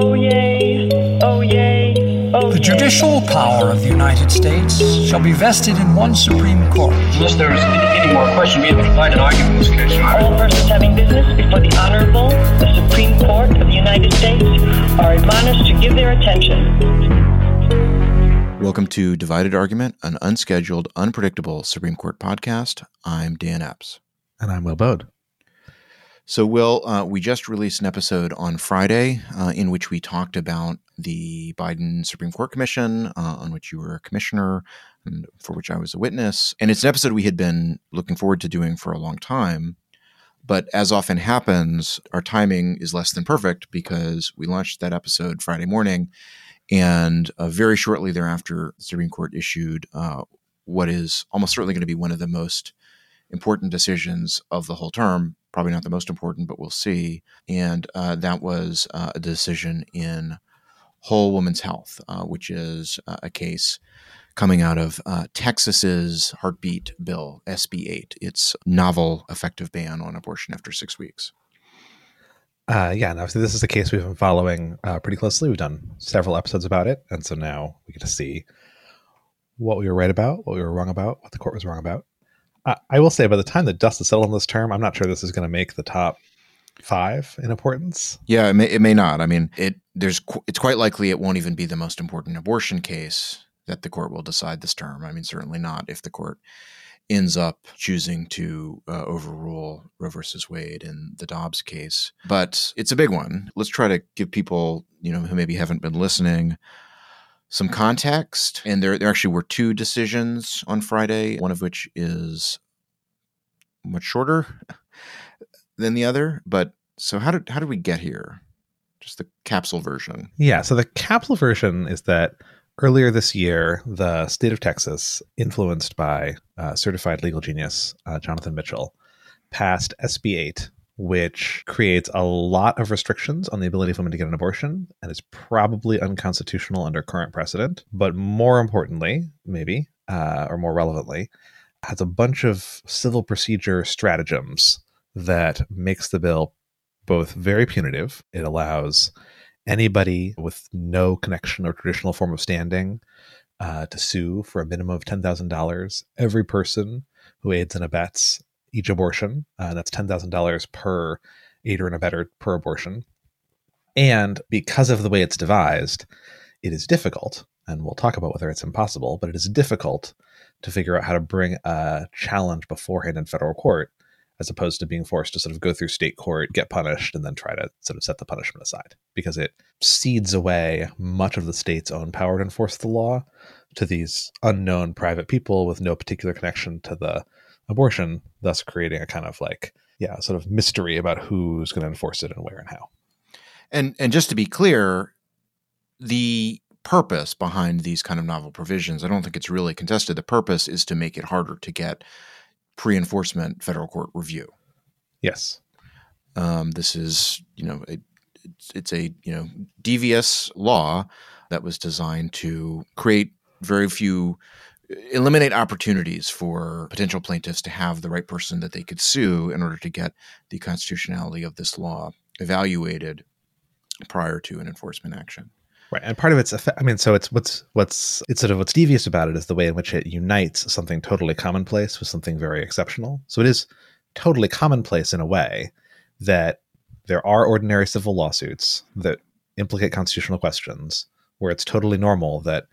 Oh yay, oh yay, oh The judicial power of the United States shall be vested in one Supreme Court. Unless there's any more question, we have to find an argument in this case, Your All persons having business before the Honorable, the Supreme Court of the United States, are admonished to give their attention. Welcome to Divided Argument, an unscheduled, unpredictable Supreme Court podcast. I'm Dan Epps. And I'm Will Baude. So, Will, uh, we just released an episode on Friday uh, in which we talked about the Biden Supreme Court Commission, uh, on which you were a commissioner and for which I was a witness. And it's an episode we had been looking forward to doing for a long time. But as often happens, our timing is less than perfect because we launched that episode Friday morning. And uh, very shortly thereafter, the Supreme Court issued uh, what is almost certainly going to be one of the most important decisions of the whole term. Probably not the most important, but we'll see. And uh, that was uh, a decision in Whole Woman's Health, uh, which is uh, a case coming out of uh, Texas's heartbeat bill, SB 8. It's novel effective ban on abortion after six weeks. Uh, yeah, and obviously this is a case we've been following pretty closely. We've done several episodes about it, and so now we get to see what we were right about, what we were wrong about, what the court was wrong about. I will say, by the time the dust is settled on this term, I'm not sure this is going to make the top five in importance. Yeah, it may, it may not. I mean, it there's qu- it's quite likely it won't even be the most important abortion case that the court will decide this term. I mean, certainly not if the court ends up choosing to uh, overrule Roe versus Wade in the Dobbs case. But it's a big one. Let's try to give people, you know, who maybe haven't been listening some context. And there, there actually were two decisions on Friday, one of which is much shorter than the other. But so how did how did we get here? Just the capsule version. Yeah, so the capsule version is that earlier this year, the state of Texas, influenced by uh, certified legal genius uh, Jonathan Mitchell, passed SB 8, which creates a lot of restrictions on the ability of women to get an abortion and is probably unconstitutional under current precedent. But more importantly, maybe, uh, or more relevantly, has a bunch of civil procedure stratagems that makes the bill both very punitive. It allows anybody with no connection or traditional form of standing uh, to sue for a minimum of $10,000. Every person who aids and abets each abortion, uh, that's $10,000 per aider and abetter per abortion. And because of the way it's devised, it is difficult, and we'll talk about whether it's impossible, but it is difficult to figure out how to bring a challenge beforehand in federal court as opposed to being forced to sort of go through state court, get punished, and then try to sort of set the punishment aside because it cedes away much of the state's own power to enforce the law to these unknown private people with no particular connection to the abortion, thus creating a kind of like, yeah, sort of mystery about who's going to enforce it and where and how. And and just to be clear, the purpose behind these kind of novel provisions, I don't think it's really contested. The purpose is to make it harder to get pre-enforcement federal court review. Yes. Um, this is, you know, a, it's, it's a you know devious law that was designed to create very few eliminate opportunities for potential plaintiffs to have the right person that they could sue in order to get the constitutionality of this law evaluated prior to an enforcement action. Right, and part of it's, I mean, so it's what's what's it's sort of what's devious about it is the way in which it unites something totally commonplace with something very exceptional. So it is totally commonplace in a way that there are ordinary civil lawsuits that implicate constitutional questions where it's totally normal that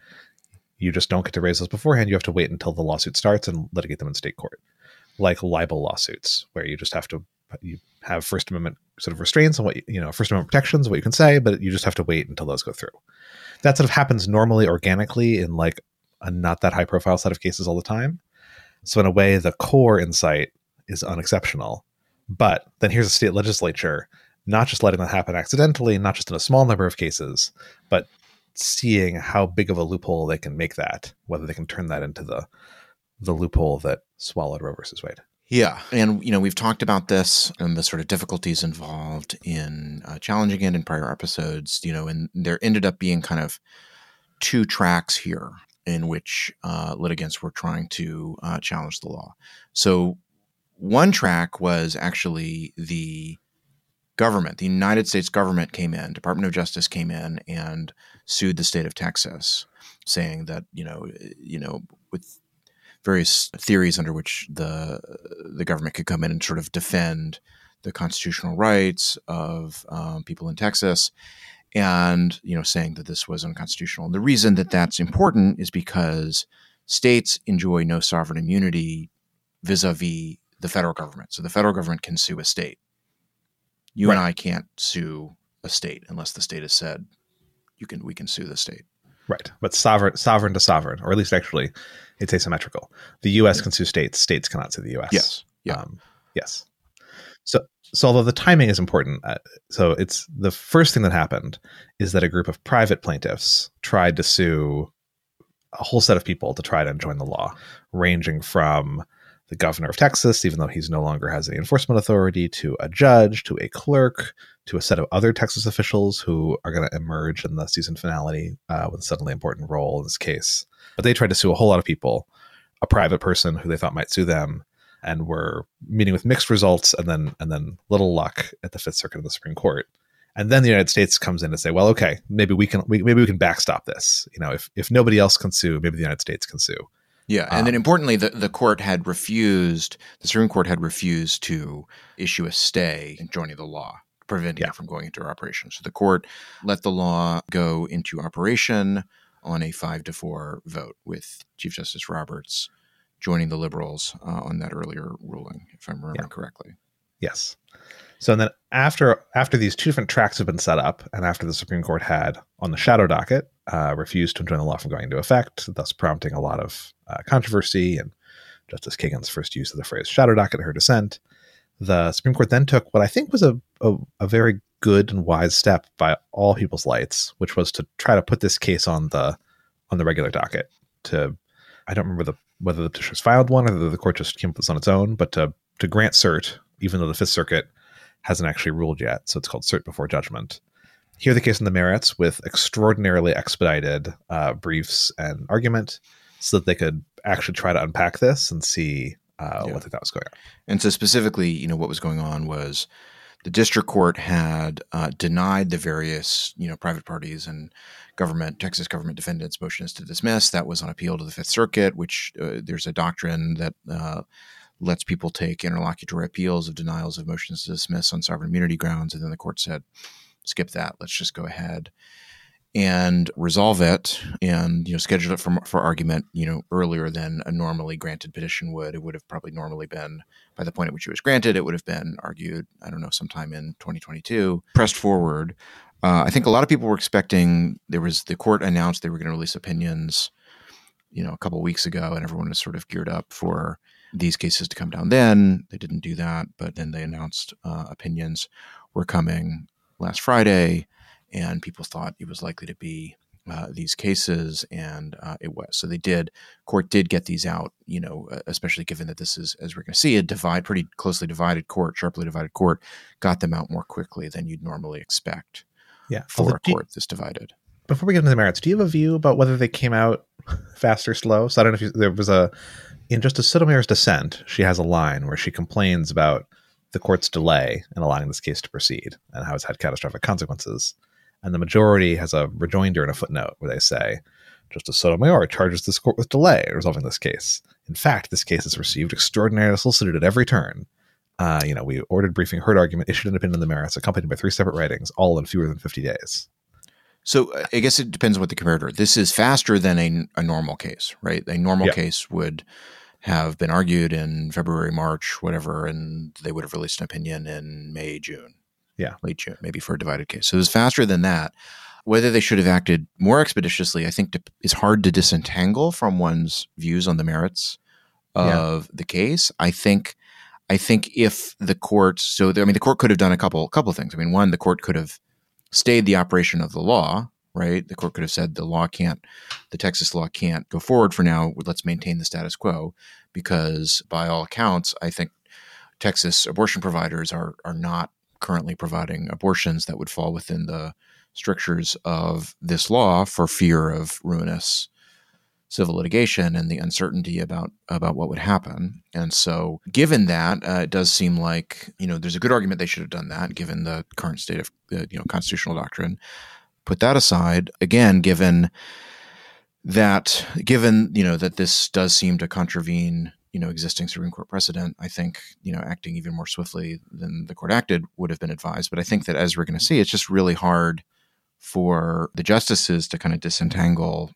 you just don't get to raise those beforehand. You have to wait until the lawsuit starts and litigate them in state court, like libel lawsuits, where you just have to you have First Amendment sort of restraints on what you, know, First Amendment protections, what you can say, but you just have to wait until those go through. That sort of happens normally, organically, in like a not that high profile set of cases all the time. So in a way, the core insight is unexceptional. But then here's a state legislature not just letting that happen accidentally, not just in a small number of cases, but seeing how big of a loophole they can make that, whether they can turn that into the the loophole that swallowed Roe versus Wade. Yeah, and you know we've talked about this and the sort of difficulties involved in uh, challenging it in prior episodes. You know, and there ended up being kind of two tracks here in which uh, litigants were trying to uh, challenge the law. So one track was actually the government, the United States government came in, Department of Justice came in and sued the state of Texas, saying that you know, you know, with various theories under which the the government could come in and sort of defend the constitutional rights of um, people in Texas, and you know, saying that this was unconstitutional. And the reason that that's important is because states enjoy no sovereign immunity vis-a-vis the federal government. So the federal government can sue a state. You Right. and I can't sue a state unless the state has said you can we can sue the state. Right. But sovereign sovereign to sovereign, or at least actually it's asymmetrical. The US can sue states, states cannot sue the US. Yes. Yeah. Um, yes. So so although the timing is important, uh, so it's the first thing that happened is that a group of private plaintiffs tried to sue a whole set of people to try to enjoin the law, ranging from the governor of Texas, even though he's no longer has any enforcement authority, to a judge, to a clerk, to a set of other Texas officials who are going to emerge in the season finale uh, with a suddenly important role in this case. But they tried to sue a whole lot of people, a private person who they thought might sue them, and were meeting with mixed results, and then and then little luck at the Fifth Circuit of the Supreme Court. And then the United States comes in to say, well, okay, maybe we can we, maybe we can backstop this. You know, if if nobody else can sue, maybe the United States can sue. Yeah, and then Um, importantly, the, the court had refused, the Supreme Court had refused to issue a stay in joining the law, preventing Yeah. it from going into operation. So the court let the law go into operation on a five to four vote, with Chief Justice Roberts joining the liberals uh, on that earlier ruling, if I'm remembering correctly. Yes. So then after after these two different tracks have been set up, and after the Supreme Court had on the shadow docket uh, refused to enjoin the law from going into effect, thus prompting a lot of uh, controversy and Justice Kagan's first use of the phrase shadow docket in her dissent, the Supreme Court then took what I think was a, a, a very good and wise step by all people's lights, which was to try to put this case on the on the regular docket. To I don't remember the whether the petitioners filed one or whether the court just came up with this on its own, but to to grant cert, even though the Fifth Circuit hasn't actually ruled yet, so it's called cert before judgment. Hear the case on the merits with extraordinarily expedited uh, briefs and argument, so that they could actually try to unpack this and see uh, Yeah. what they thought was going on. And so, specifically, you know, what was going on was the district court had uh, denied the various, you know, private parties and government, Texas government defendants' motions to dismiss. That was on appeal to the Fifth Circuit, which uh, there's a doctrine that uh, lets people take interlocutory appeals of denials of motions to dismiss on sovereign immunity grounds. And then the court said, skip that. Let's just go ahead and resolve it and you know schedule it for, for argument you know earlier than a normally granted petition would it would have probably normally been by the point at which it was granted, it would have been argued, I don't know, sometime in 2022, pressed forward. Uh, I think a lot of people were expecting there was the court announced they were going to release opinions, you know, a couple weeks ago, and everyone was sort of geared up for these cases to come down. Then they didn't do that, but then they announced uh, opinions were coming last Friday, and people thought it was likely to be uh, these cases, and uh, it was. So they did. Court did get these out, you know, especially given that this is, as we're going to see, a divide, pretty closely divided court, sharply divided court, got them out more quickly than you'd normally expect Yeah. for a court this divided. before we get into the merits, do you have a view about whether they came out fast or slow? So I don't know if you, there was a in Justice Sotomayor's dissent, she has a line where she complains about the court's delay in allowing this case to proceed and how it's had catastrophic consequences. And the majority has a rejoinder and a footnote where they say, Justice Sotomayor charges this court with delay in resolving this case. In fact, this case has received extraordinary solicitude at every turn. Uh, you know, we ordered briefing, heard argument, issued an opinion on the merits, accompanied by three separate writings, all in fewer than 50 days. So uh, I guess it depends on what the comparator. This is faster than a, a normal case, right? A normal Yeah. case would have been argued in February, March, whatever, and they would have released an opinion in May, June. Yeah. Late June, maybe for a divided case. So it was faster than that. Whether they should have acted more expeditiously, I think is hard to disentangle from one's views on the merits Yeah. of the case. I think I think if the court so the, I mean the court could have done a couple couple things. I mean one the court could have stayed the operation of the law, right? The court could have said the law can't the Texas law can't go forward for now. Let's maintain the status quo because by all accounts, I think Texas abortion providers are are not currently providing abortions that would fall within the strictures of this law for fear of ruinous civil litigation and the uncertainty about about what would happen. And so, given that, uh, it does seem like you know there's a good argument they should have done that, given the current state of uh, you know constitutional doctrine. Put that aside, again, given that given you know that this does seem to contravene you know existing Supreme Court precedent, I think you know acting even more swiftly than the court acted would have been advised. But I think that as we're going to see, it's just really hard for the justices to kind of disentangle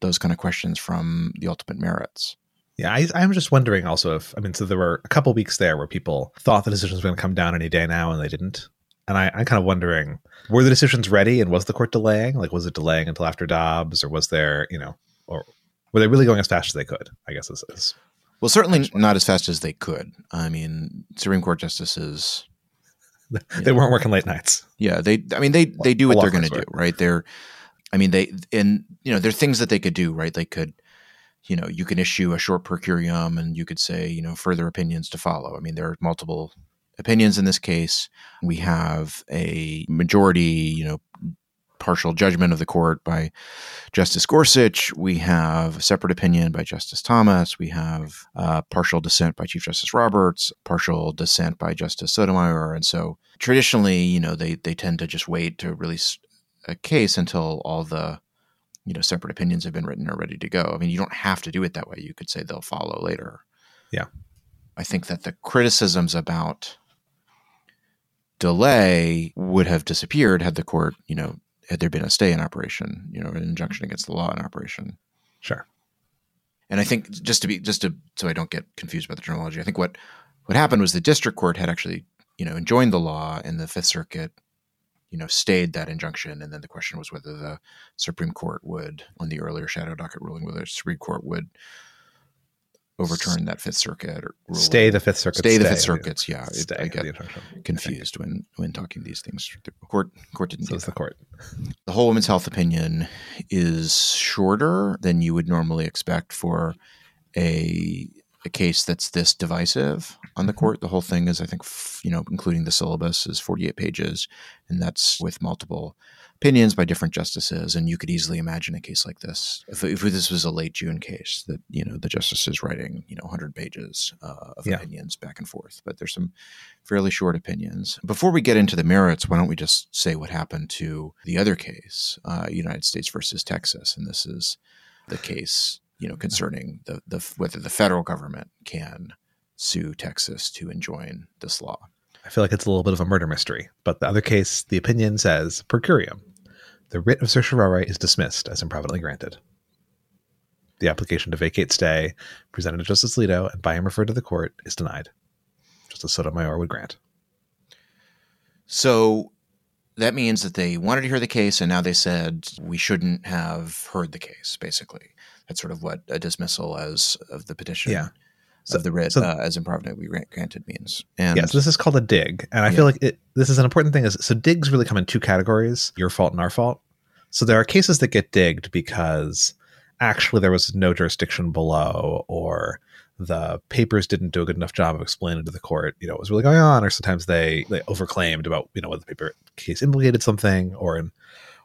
those kind of questions from the ultimate merits. Yeah, I, I'm just wondering also if I mean, so there were a couple weeks there where people thought the decisions were going to come down any day now, and they didn't. And I, I'm kind of wondering, were the decisions ready, and was the court delaying? Like, was it delaying until after Dobbs, or was there, you know, or were they really going as fast as they could? I guess this is well, certainly not as fast as they could. I mean, Supreme Court justices they weren't working late nights. Yeah, they. I mean, they they do what they're going to do, right? They're. I mean, they and you know, there are things that they could do, right? They could, you know, you can issue a short per curiam, and you could say, you know, further opinions to follow. I mean, there are multiple opinions in this case. We have a majority, you know, partial judgment of the court by Justice Gorsuch. We have a separate opinion by Justice Thomas. We have uh, partial dissent by Chief Justice Roberts, partial dissent by Justice Sotomayor. And so traditionally, you know, they, they tend to just wait to release a case until all the you know separate opinions have been written or ready to go. I mean, you don't have to do it that way. You could say they'll follow later. Yeah. I think that the criticisms about delay would have disappeared had the court, you know, had there been a stay in operation, you know, an injunction mm-hmm. against the law in operation. Sure. And I think just to be just to so I don't get confused about the terminology, I think what what happened was the district court had actually, you know, enjoined the law and the Fifth Circuit, you know, stayed that injunction. And then the question was whether the Supreme Court would, on the earlier shadow docket ruling, whether the Supreme Court would overturn that Fifth Circuit or ruling. stay the Fifth Circuit. Stay, the Fifth Circuits. Yeah, it, I get confused when when talking these things. The court court didn't. So the court. The whole women's health opinion is shorter than you would normally expect for a a case that's this divisive on the mm-hmm. court. The whole thing is, I think, you know, including the syllabus, is 48 pages, and that's with multiple opinions by different justices. And you could easily imagine a case like this. If, if this was a late June case, that, you know, the justice is writing, you know, 100 pages uh, of yeah. opinions back and forth. But there's some fairly short opinions. Before we get into the merits, why don't we just say what happened to the other case, uh, United States versus Texas? And this is the case, you know, concerning the, the whether the federal government can sue Texas to enjoin this law. I feel like it's a little bit of a murder mystery. But the other case, the opinion says per curiam, the writ of certiorari is dismissed as improvidently granted. The application to vacate stay presented to Justice Alito and by him referred to the court is denied. Justice Sotomayor would grant. So that means that they wanted to hear the case and now they said we shouldn't have heard the case, basically. That's sort of what a dismissal as of the petition yeah so, of the writ so, uh, as improvidently granted means. And yes, this is called a dig, and I yeah. feel like it, this is an important thing. Is so digs really come in two categories: your fault and our fault. So there are cases that get digged because actually there was no jurisdiction below, or the papers didn't do a good enough job of explaining to the court, you know, what was really going on, or sometimes they they overclaimed about you know whether the paper case implicated something, or in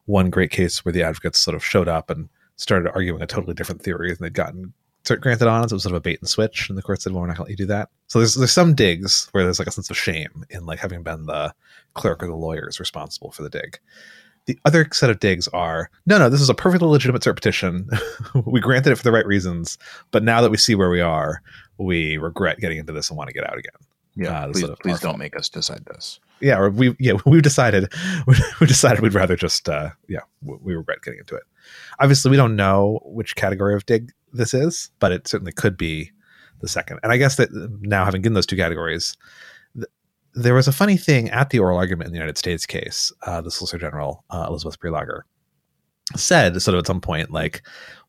one great case where the advocates sort of showed up and started arguing a totally different theory than they'd gotten granted on us. It was sort of a bait and switch, and the court said, "Well, we're not going to let you do that." So there's there's some digs where there's like a sense of shame in like having been the clerk or the lawyers responsible for the dig. The other set of digs are no, no, this is a perfectly legitimate cert petition. we granted it for the right reasons, but now that we see where we are, we regret getting into this and want to get out again. Yeah, uh, please, sort of please don't make us decide this. Yeah, or we yeah we've decided we decided we'd rather just uh, yeah we regret getting into it. Obviously, we don't know which category of dig this is, but it certainly could be the second. And I guess that now having given those two categories, th- there was a funny thing at the oral argument in the United States case. Uh, the Solicitor General uh, Elizabeth Prelogar said sort of at some point like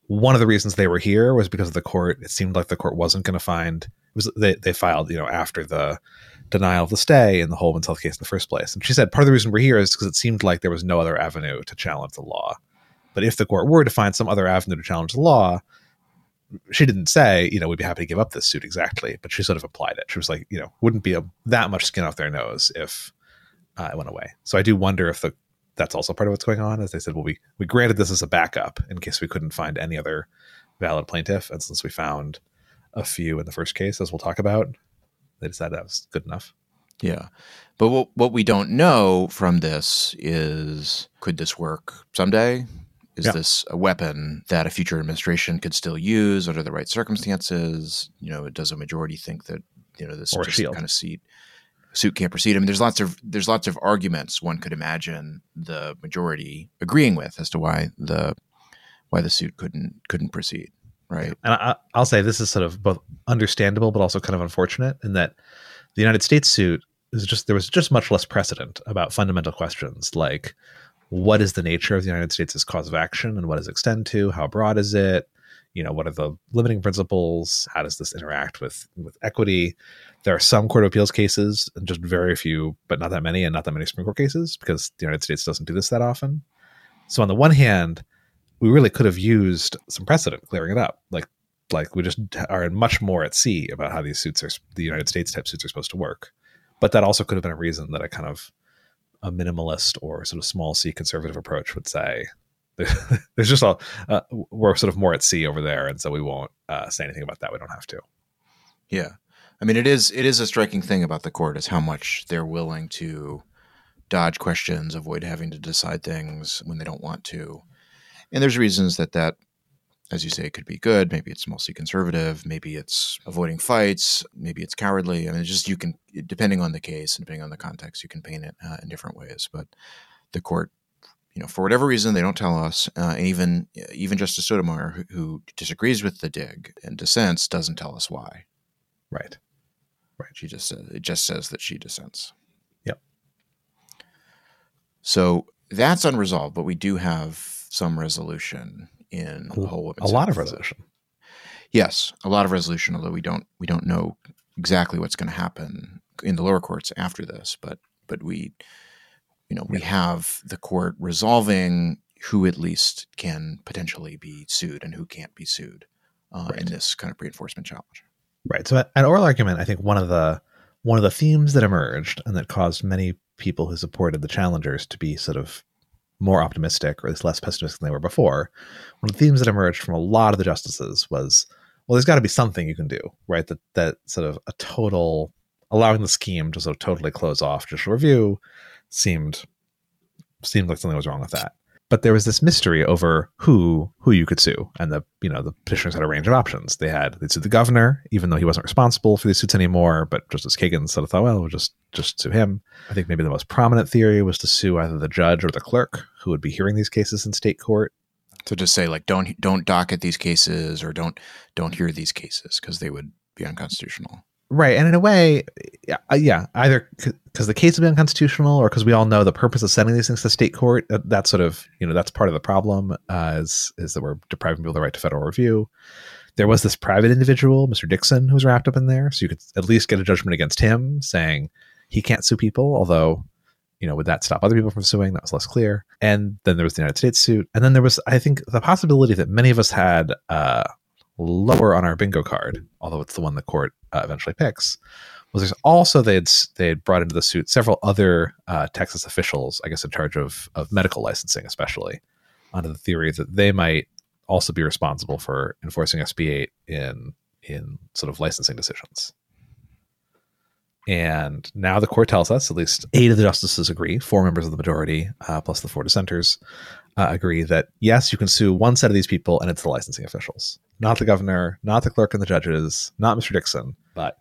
one of the reasons they were here was because of the court. It seemed like the court wasn't going to find. Was they they filed you know after the denial of the stay in the mental health case in the first place. And she said part of the reason we're here is because it seemed like there was no other avenue to challenge the law. But if the court were to find some other avenue to challenge the law, she didn't say, you know, we'd be happy to give up this suit exactly, but she sort of applied it. She was like, you know, wouldn't be a, that much skin off their nose if uh, it went away. So I do wonder if the that's also part of what's going on. As they said, well, we we granted this as a backup in case we couldn't find any other valid plaintiff. And since we found a few in the first case, as we'll talk about, they decided that was good enough. Yeah. But what, what we don't know from this is could this work someday? Is Yeah. this a weapon that a future administration could still use under the right circumstances? You know, does a majority think that, you know, this kind of seat suit can't proceed? I mean, there's lots of there's lots of arguments one could imagine the majority agreeing with as to why the why the suit couldn't couldn't proceed. Right. And I, I'll say this is sort of both understandable, but also kind of unfortunate in that the United States suit is just there was just much less precedent about fundamental questions like what is the nature of the United States' cause of action and what does it extend to? How broad is it? You know, what are the limiting principles? How does this interact with with equity? There are some court of appeals cases, and just very few, but not that many, and not that many Supreme Court cases because the United States doesn't do this that often. So on the one hand, we really could have used some precedent clearing it up. Like like we just are much more at sea about how these suits are the United States type suits are supposed to work. But that also could have been a reason that I kind of a minimalist or sort of small c conservative approach would say there's just a uh, we're sort of more at sea over there, and so we won't uh, say anything about that. We don't have to. Yeah. I mean, it is it is a striking thing about the court is how much they're willing to dodge questions, avoid having to decide things when they don't want to. And there's reasons that that, as you say, it could be good. Maybe it's mostly conservative. Maybe it's avoiding fights. Maybe it's cowardly. I mean, it's just you can, depending on the case and depending on the context, you can paint it uh, in different ways. But the court, you know, for whatever reason, they don't tell us. Uh, and even even Justice Sotomayor, who, who disagrees with the dig and dissents, doesn't tell us why. Right. Right. She just says it just says that she dissents. Yep. So that's unresolved, but we do have some resolution in the whole A women's lot of resolution. Yes, a lot of resolution, although we don't we don't know exactly what's going to happen in the lower courts after this, but but we you know, we have the court resolving who at least can potentially be sued and who can't be sued uh, in this kind of pre-enforcement challenge. Right. So at oral argument, I think one of the one of the themes that emerged and that caused many people who supported the challengers to be sort of more optimistic or at least less pessimistic than they were before. One of the themes that emerged from a lot of the justices was, well, there's got to be something you can do, right? That that sort of a total allowing the scheme to sort of totally close off judicial review seemed seemed like something was wrong with that. But there was this mystery over who who you could sue, and the you know the petitioners had a range of options. They had they sued the governor, even though he wasn't responsible for these suits anymore. But Justice Kagan sort of thought, well, we'll just just sue him. I think maybe the most prominent theory was to sue either the judge or the clerk who would be hearing these cases in state court. So just say like don't don't docket these cases or don't don't hear these cases because they would be unconstitutional. Right, and in a way, yeah, uh, either because the case would be unconstitutional, or because we all know the purpose of sending these things to state court. That, that's sort of you know that's part of the problem uh, is is that we're depriving people of the right to federal review. There was this private individual, Mr. Dickson, who was wrapped up in there, so you could at least get a judgment against him, saying he can't sue people. Although, you know, would that stop other people from suing? That was less clear. And then there was the United States suit, and then there was, I think, the possibility that many of us had. Uh, lower on our bingo card, although it's the one the court uh, eventually picks, was there's also they had they had brought into the suit several other uh, Texas officials, I guess in charge of of medical licensing, especially under the theory that they might also be responsible for enforcing SB eight in in sort of licensing decisions. And now the court tells us, at least eight of the justices agree, four members of the majority, uh, plus the four dissenters, uh, agree that yes, you can sue one set of these people, and it's the licensing officials, not the governor, not the clerk and the judges, not Mr. Dickson, but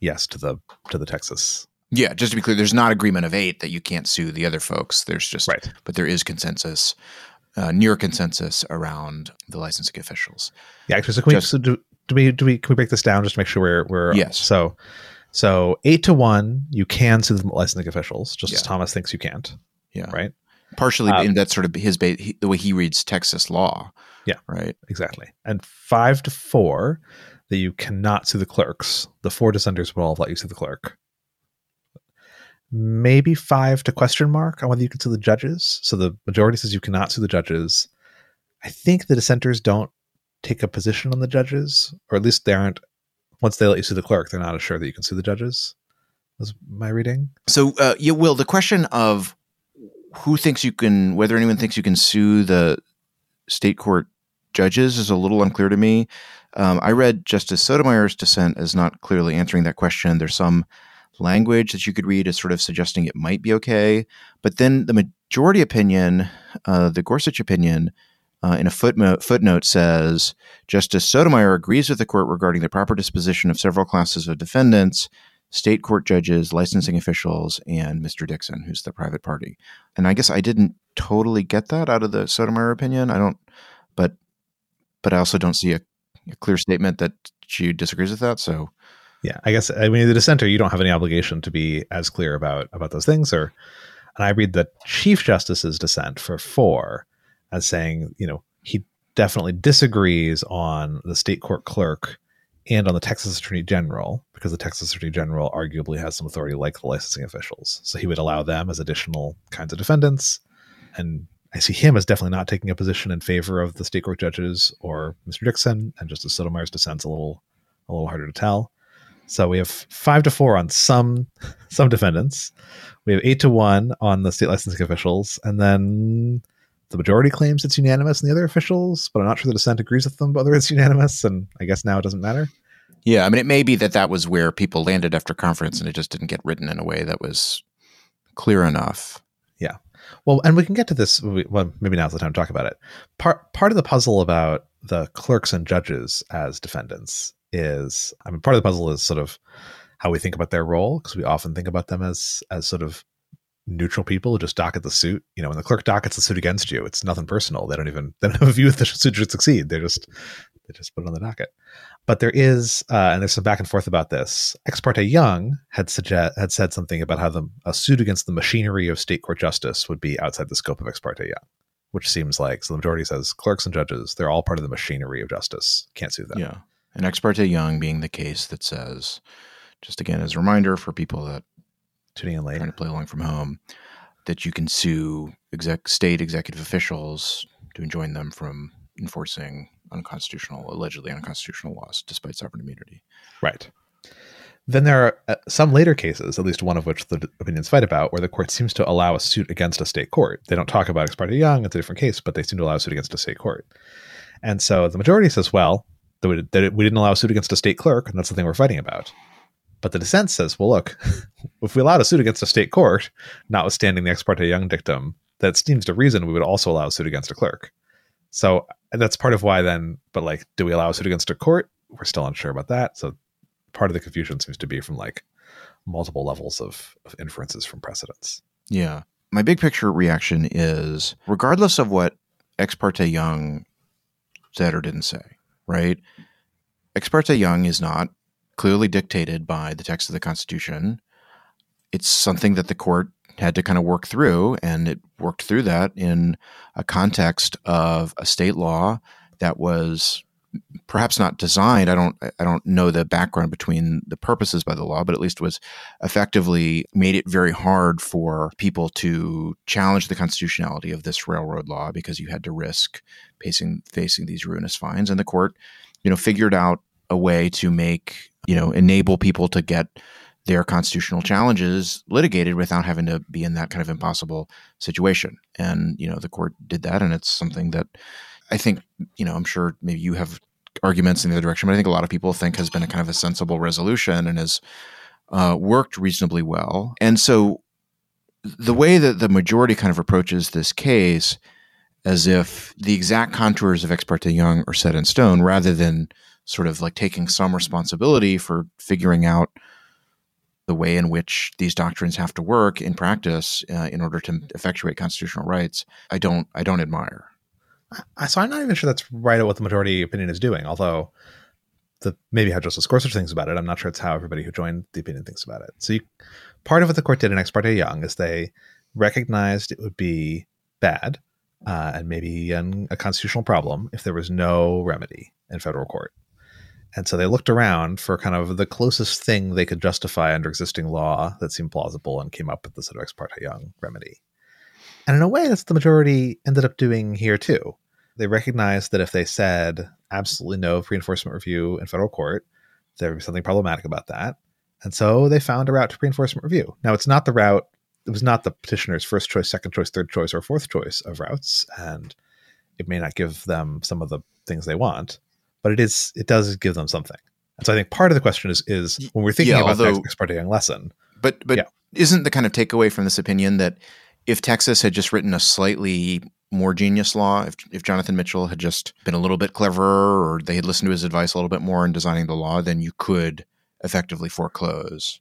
yes to the to the Texas. Yeah, just to be clear, there's not agreement of eight that you can't sue the other folks. There's just Right. but there is consensus, uh, near consensus around the licensing officials. Yeah, actually, so can Just- we so do, do we do we can we break this down just to make sure we're we're Yes. So so eight to one, you can sue the licensing officials, just as Thomas thinks you can't, Yeah, right? Partially, Um, and that's sort of his he, the way he reads Texas law. Yeah. right. Exactly. And five to four, that you cannot sue the clerks. The four dissenters will all let you sue the clerk. Maybe five to question mark on whether you can sue the judges. So the majority says you cannot sue the judges. I think the dissenters don't take a position on the judges, or at least they aren't. Once they let you sue the clerk, they're not as sure that you can sue the judges. Was my reading? So, uh, yeah, Will, the question of who thinks you can, whether anyone thinks you can sue the state court judges is a little unclear to me. Um, I read Justice Sotomayor's dissent as not clearly answering that question. There's some language that you could read as sort of suggesting it might be okay. But then the majority opinion, uh, the Gorsuch opinion, uh, in a footnote, footnote says Justice Sotomayor agrees with the court regarding the proper disposition of several classes of defendants, state court judges, licensing officials, and Mr. Dickson, who's the private party. And I guess I didn't totally get that out of the Sotomayor opinion. I don't, but but I also don't see a, a clear statement that she disagrees with that. So yeah, I guess I mean the dissenter, you don't have any obligation to be as clear about about those things. Or, and I read the Chief Justice's dissent for four as saying, you know, he definitely disagrees on the state court clerk and on the Texas Attorney General because the Texas Attorney General arguably has some authority like the licensing officials. So he would allow them as additional kinds of defendants. And I see him as definitely not taking a position in favor of the state court judges or Mr. Dickson, and Justice Sotomayor's dissent's a little a little harder to tell. So we have five to four on some some defendants. We have eight to one on the state licensing officials, and then the majority claims it's unanimous in the other officials, but I'm not sure the dissent agrees with them whether it's unanimous. And I guess now it doesn't matter. Yeah, I mean, it may be that that was where people landed after conference, and it just didn't get written in a way that was clear enough. Yeah. Well, and we can get to this. Well, maybe now's the time to talk about it. Part part of the puzzle about the clerks and judges as defendants is, I mean, part of the puzzle is sort of how we think about their role because we often think about them as as sort of neutral people who just docket the suit. You know, when the clerk dockets the suit against you, it's nothing personal. They don't even they don't have a view if the suit should succeed. They just they just put it on the docket. But there is, uh, and there's some back and forth about this. Ex parte Young had suggest had said something about how the a suit against the machinery of state court justice would be outside the scope of ex parte Young, which seems like so. The majority says clerks and judges they're all part of the machinery of justice. Can't sue them. Yeah, and ex parte Young being the case that says, just again as a reminder for people that tuning in late trying to play along from home, that you can sue exec state executive officials to enjoin them from enforcing unconstitutional, allegedly unconstitutional laws, despite sovereign immunity. Right. Then there are uh, some later cases, at least one of which the opinions fight about, where the court seems to allow a suit against a state court. They don't talk about ex parte Young; it's a different case, but they seem to allow a suit against a state court. And so the majority says, well, that we didn't allow a suit against a state clerk, and that's the thing we're fighting about. But the dissent says, well, look, if we allowed a suit against a state court, notwithstanding the ex parte Young dictum, that seems to reason we would also allow a suit against a clerk. So and that's part of why then, but like, do we allow a suit against a court? We're still unsure about that. So part of the confusion seems to be from like multiple levels of, of inferences from precedents. Yeah. My big picture reaction is regardless of what ex parte Young said or didn't say, right? Ex parte Young is not clearly dictated by the text of the Constitution. It's something that the court had to kind of work through, and it worked through that in a context of a state law that was perhaps not designed. I don't I don't know the background between the purposes by the law, but at least was effectively made it very hard for people to challenge the constitutionality of this railroad law because you had to risk facing facing these ruinous fines. And the court, you know, figured out a way to make, you know, enable people to get their constitutional challenges litigated without having to be in that kind of impossible situation. And, you know, the court did that. And it's something that I think, you know, I'm sure maybe you have arguments in the other direction, but I think a lot of people think has been a kind of a sensible resolution and has uh, worked reasonably well. And so the way that the majority kind of approaches this case as if the exact contours of ex parte Young are set in stone rather than sort of like taking some responsibility for figuring out the way in which these doctrines have to work in practice uh, in order to effectuate constitutional rights, I don't I don't admire. So I'm not even sure that's right at what the majority opinion is doing. Although the maybe how Justice Gorsuch thinks about it, I'm not sure it's how everybody who joined the opinion thinks about it. So you, part of what the court did in Ex parte Young is they recognized it would be bad uh, and maybe an, a constitutional problem if there was no remedy in federal court. And so they looked around for kind of the closest thing they could justify under existing law that seemed plausible and came up with the sort of ex parte Young remedy. And in a way, that's the majority ended up doing here too. They recognized that if they said absolutely no pre enforcement review in federal court, there would be something problematic about that. And so they found a route to pre enforcement review. Now, it's not the route, it was not the petitioner's first choice, second choice, third choice, or fourth choice of routes. And it may not give them some of the things they want, but it is it does give them something. And so I think part of the question is is when we're thinking Yeah, about although- the ex parte Young lesson, But but Yeah. isn't the kind of takeaway from this opinion that if Texas had just written a slightly more genius law, if if Jonathan Mitchell had just been a little bit cleverer or they had listened to his advice a little bit more in designing the law, then you could effectively foreclose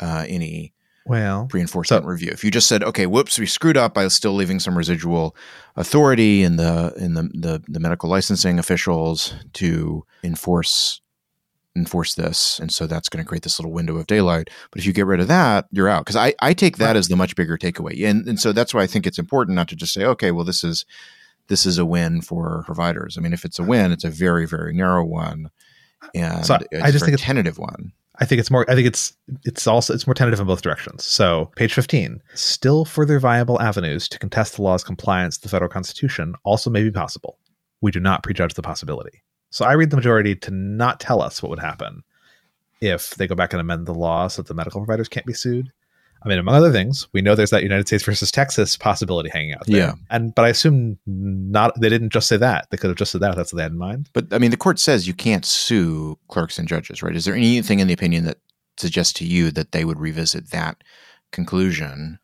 uh, any well, pre-enforcement So- review. If you just said, "Okay, whoops, we screwed up by still leaving some residual authority in the in the the, the medical licensing officials to enforce enforce this," and so that's going to create this little window of daylight. But if you get rid of that, you're out. Because I I take that as the much bigger takeaway, and and so that's why I think it's important not to just say, "Okay, well this is." This is a win for providers. I mean, if it's a uh, win, it's a very, very narrow one, and So I- it's I just think it's- tentative one. I think it's more. I think it's it's also it's more tentative in both directions. So page fifteen, still further viable avenues to contest the law's compliance with the federal constitution also may be possible. We do not prejudge the possibility. So I read the majority to not tell us what would happen if they go back and amend the law so that the medical providers can't be sued. I mean, among other things, we know there's that United States versus Texas possibility hanging out there. Yeah. And but I assume not. They didn't just say that. They could have just said that. That's what they had in mind. But I mean, the court says you can't sue clerks and judges, right? Is there anything in the opinion that suggests to you that they would revisit that conclusion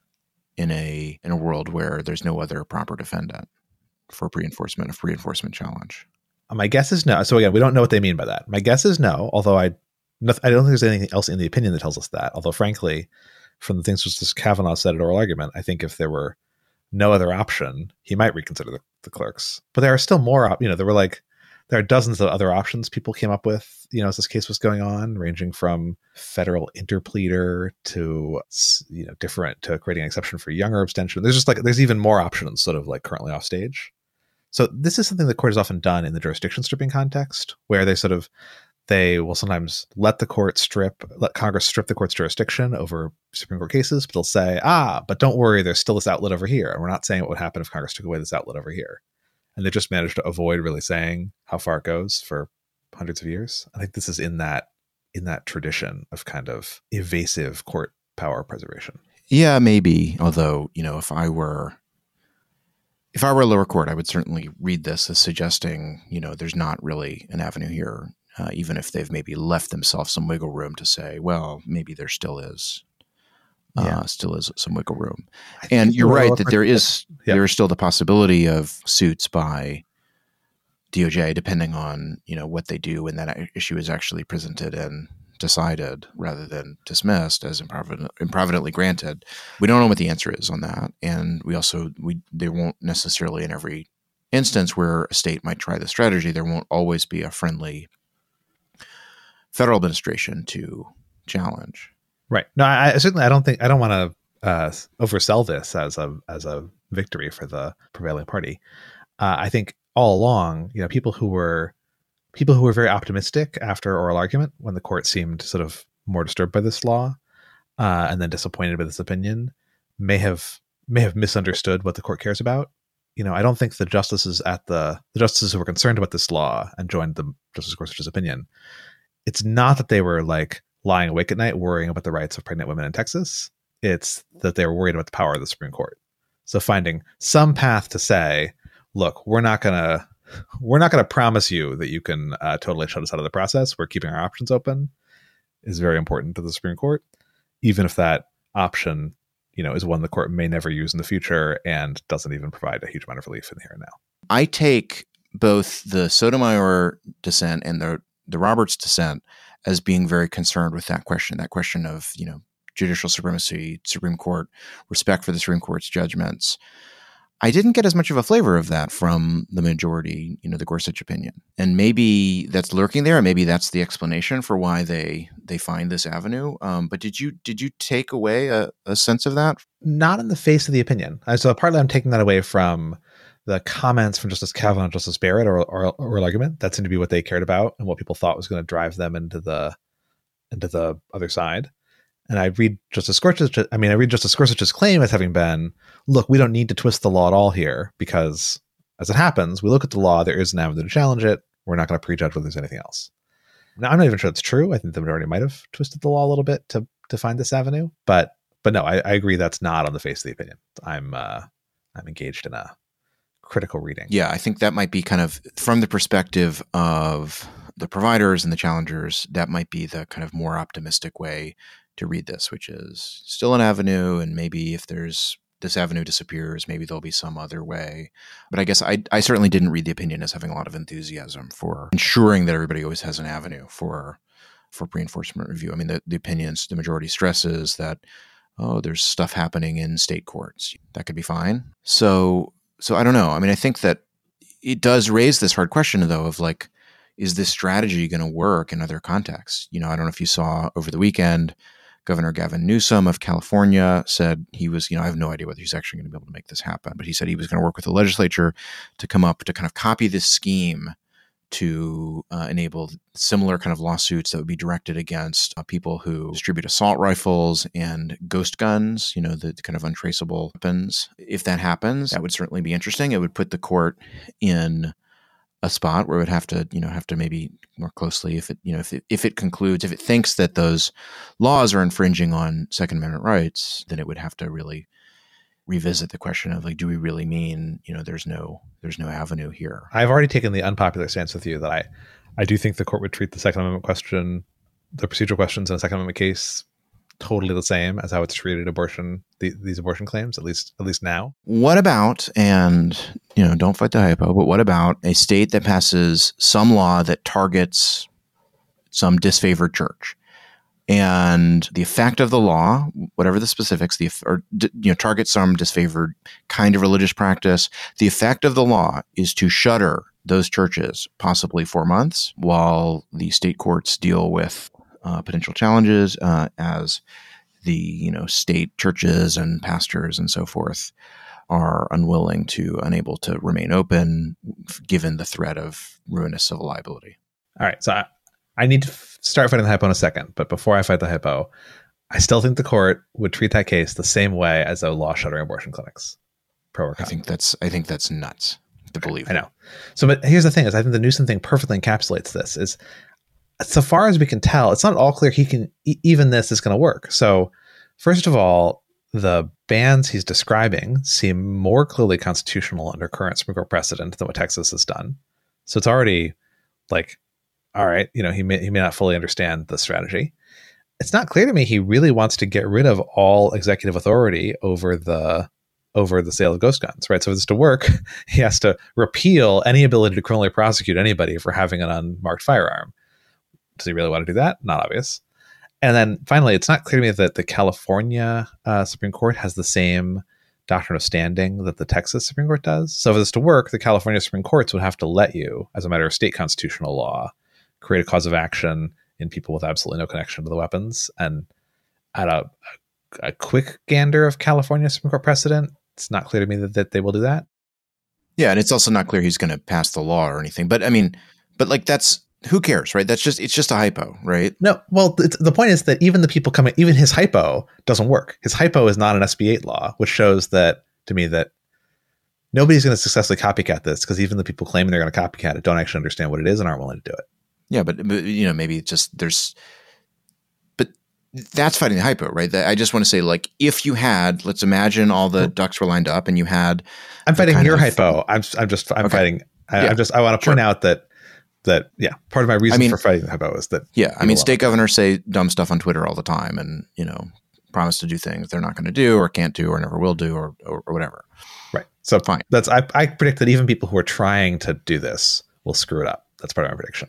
in a in a world where there's no other proper defendant for pre-enforcement of pre-enforcement challenge? Uh, my guess is no. So again, we don't know what they mean by that. My guess is no. Although I, I don't think there's anything else in the opinion that tells us that. Although frankly, from the things Justice Kavanaugh said at oral argument, I think if there were no other option, he might reconsider the, the clerks. But there are still more. Op- you know, there were like there are dozens of other options people came up with. You know, as this case was going on, ranging from federal interpleader to you know different to creating an exception for Younger abstention. There's just like there's even more options, sort of like currently off stage. So this is something the court has often done in the jurisdiction stripping context, where they sort of they will sometimes let the court strip, let Congress strip the court's jurisdiction over Supreme Court cases, but they'll say, ah, but don't worry, there's still this outlet over here. And we're not saying what would happen if Congress took away this outlet over here. And they just managed to avoid really saying how far it goes for hundreds of years. I think this is in that in that tradition of kind of evasive court power preservation. Yeah, maybe. Although, you know, if I were if I were a lower court, I would certainly read this as suggesting, you know, there's not really an avenue here, uh, even if they've maybe left themselves some wiggle room to say, well, maybe there still is, uh, Yeah. still is some wiggle room. I And you're right that there is there is still the possibility of suits by DOJ, depending on you know what they do when that issue is actually presented and decided, rather than dismissed as improvident, improvidently granted. We don't know what the answer is on that, and we also we there won't necessarily in every instance where a state might try the strategy, there won't always be a friendly federal administration to challenge. Right. No, I, I certainly I don't think I don't want to uh, oversell this as a as a victory for the prevailing party. Uh, I think all along, you know, people who were people who were very optimistic after oral argument when the court seemed sort of more disturbed by this law, uh, and then disappointed by this opinion, may have may have misunderstood what the court cares about. You know, I don't think the justices at the the justices who were concerned about this law and joined the Justice Gorsuch's opinion. It's not that they were like lying awake at night worrying about the rights of pregnant women in Texas. It's that they were worried about the power of the Supreme Court. So finding some path to say, look, we're not gonna we're not gonna promise you that you can uh, totally shut us out of the process. We're keeping our options open is very important to the Supreme Court, even if that option, you know, is one the court may never use in the future and doesn't even provide a huge amount of relief in the here and now. I take both the Sotomayor dissent and the the Roberts dissent as being very concerned with that question, that question of you know judicial supremacy, Supreme Court respect for the Supreme Court's judgments. I didn't get as much of a flavor of that from the majority, you know, the Gorsuch opinion, and maybe that's lurking there, and maybe that's the explanation for why they they find this avenue. Um, but did you did you take away a, a sense of that? not in the face of the opinion. So partly I'm taking that away from the comments from Justice Kavanaugh and Justice Barrett or, or, argument. That seemed to be what they cared about and what people thought was going to drive them into the into the other side. And I read Justice Gorsuch. I mean, I read Justice Gorsuch's claim as having been, look, we don't need to twist the law at all here because, as it happens, we look at the law. There is an avenue to challenge it. We're not going to prejudge whether there's anything else. Now, I'm not even sure that's true. I think the majority might have twisted the law a little bit to to find this avenue, but but no, I, I agree that's not on the face of the opinion. I'm uh, I'm engaged in a critical reading. Yeah, I think that might be kind of from the perspective of the providers and the challengers, that might be the kind of more optimistic way to read this, which is still an avenue. And maybe if there's this avenue disappears, maybe there'll be some other way. But I guess I, I certainly didn't read the opinion as having a lot of enthusiasm for ensuring that everybody always has an avenue for for pre-enforcement review. I mean, the, the opinions, the majority stresses that oh, there's stuff happening in state courts. That could be fine. So so I don't know. I mean, I think that it does raise this hard question though of like, is this strategy going to work in other contexts? You know, I don't know if you saw over the weekend Governor Gavin Newsom of California said he was, you know, I have no idea whether he's actually going to be able to make this happen, but he said he was going to work with the legislature to come up to kind of copy this scheme to uh, enable similar kind of lawsuits that would be directed against uh, people who distribute assault rifles and ghost guns, you know, the kind of untraceable weapons. If that happens, that would certainly be interesting. It would put the court in a spot where it would have to, you know, have to maybe more closely if it, you know, if it, if it concludes, if it thinks that those laws are infringing on Second Amendment rights, then it would have to really revisit the question of like, do we really mean, you know, there's no, there's no avenue here. I've already taken the unpopular stance with you that I, I do think the court would treat the Second Amendment question, the procedural questions in a Second Amendment case totally the same as how it's treated abortion the, these abortion claims at least at least now what about and you know don't fight the hypo but what about a state that passes some law that targets some disfavored church and the effect of the law whatever the specifics the or you know targets some disfavored kind of religious practice the effect of the law is to shutter those churches possibly for months while the state courts deal with uh, potential challenges uh, as the you know state churches and pastors and so forth are unwilling to unable to remain open given the threat of ruinous civil liability. All right, so I, I need to f- start fighting the hypo in a second, but before I fight the hypo, I still think the court would treat that case the same way as a law shuttering abortion clinics. Pro. I think that's I think that's nuts to believe. I know. So, but here's the thing: is I think the Newsom thing perfectly encapsulates this. Is so far as we can tell, it's not all clear he can even this is going to work. So, first of all, the bans he's describing seem more clearly constitutional under current Supreme Court precedent than what Texas has done. So it's already like, all right, you know, he may he may not fully understand the strategy. It's not clear to me he really wants to get rid of all executive authority over the over the sale of ghost guns, right? So for this to work, he has to repeal any ability to criminally prosecute anybody for having an unmarked firearm. Does he really want to do that? Not obvious. And then finally, it's not clear to me that the California uh, Supreme Court has the same doctrine of standing that the Texas Supreme Court does. So for this to work, the California Supreme Courts would have to let you, as a matter of state constitutional law, create a cause of action in people with absolutely no connection to the weapons. And at a, a quick gander of California Supreme Court precedent, it's not clear to me that, that they will do that. Yeah, and it's also not clear he's going to pass the law or anything. But I mean, but like that's who cares, right? That's just it's just a hypo, right? No, well, the point is that even the people coming, even his hypo doesn't work. His hypo is not an SB8 law, which shows that to me that nobody's going to successfully copycat this because even the people claiming they're going to copycat it don't actually understand what it is and aren't willing to do it. Yeah, but, but you know, maybe just there's, but that's fighting the hypo, right? I just want to say, like, if you had, let's imagine all the ducks were lined up and you had. I'm fighting your of, hypo. I'm I'm just I'm okay. fighting. I, am just I want to point sure. out that that yeah part of my reason I mean, for fighting the hypo is that yeah i mean state governors say dumb stuff on twitter all the time and you know promise to do things they're not going to do or can't do or never will do or, or, or whatever right so fine that's I, I predict that even people who are trying to do this will screw it up that's part of my prediction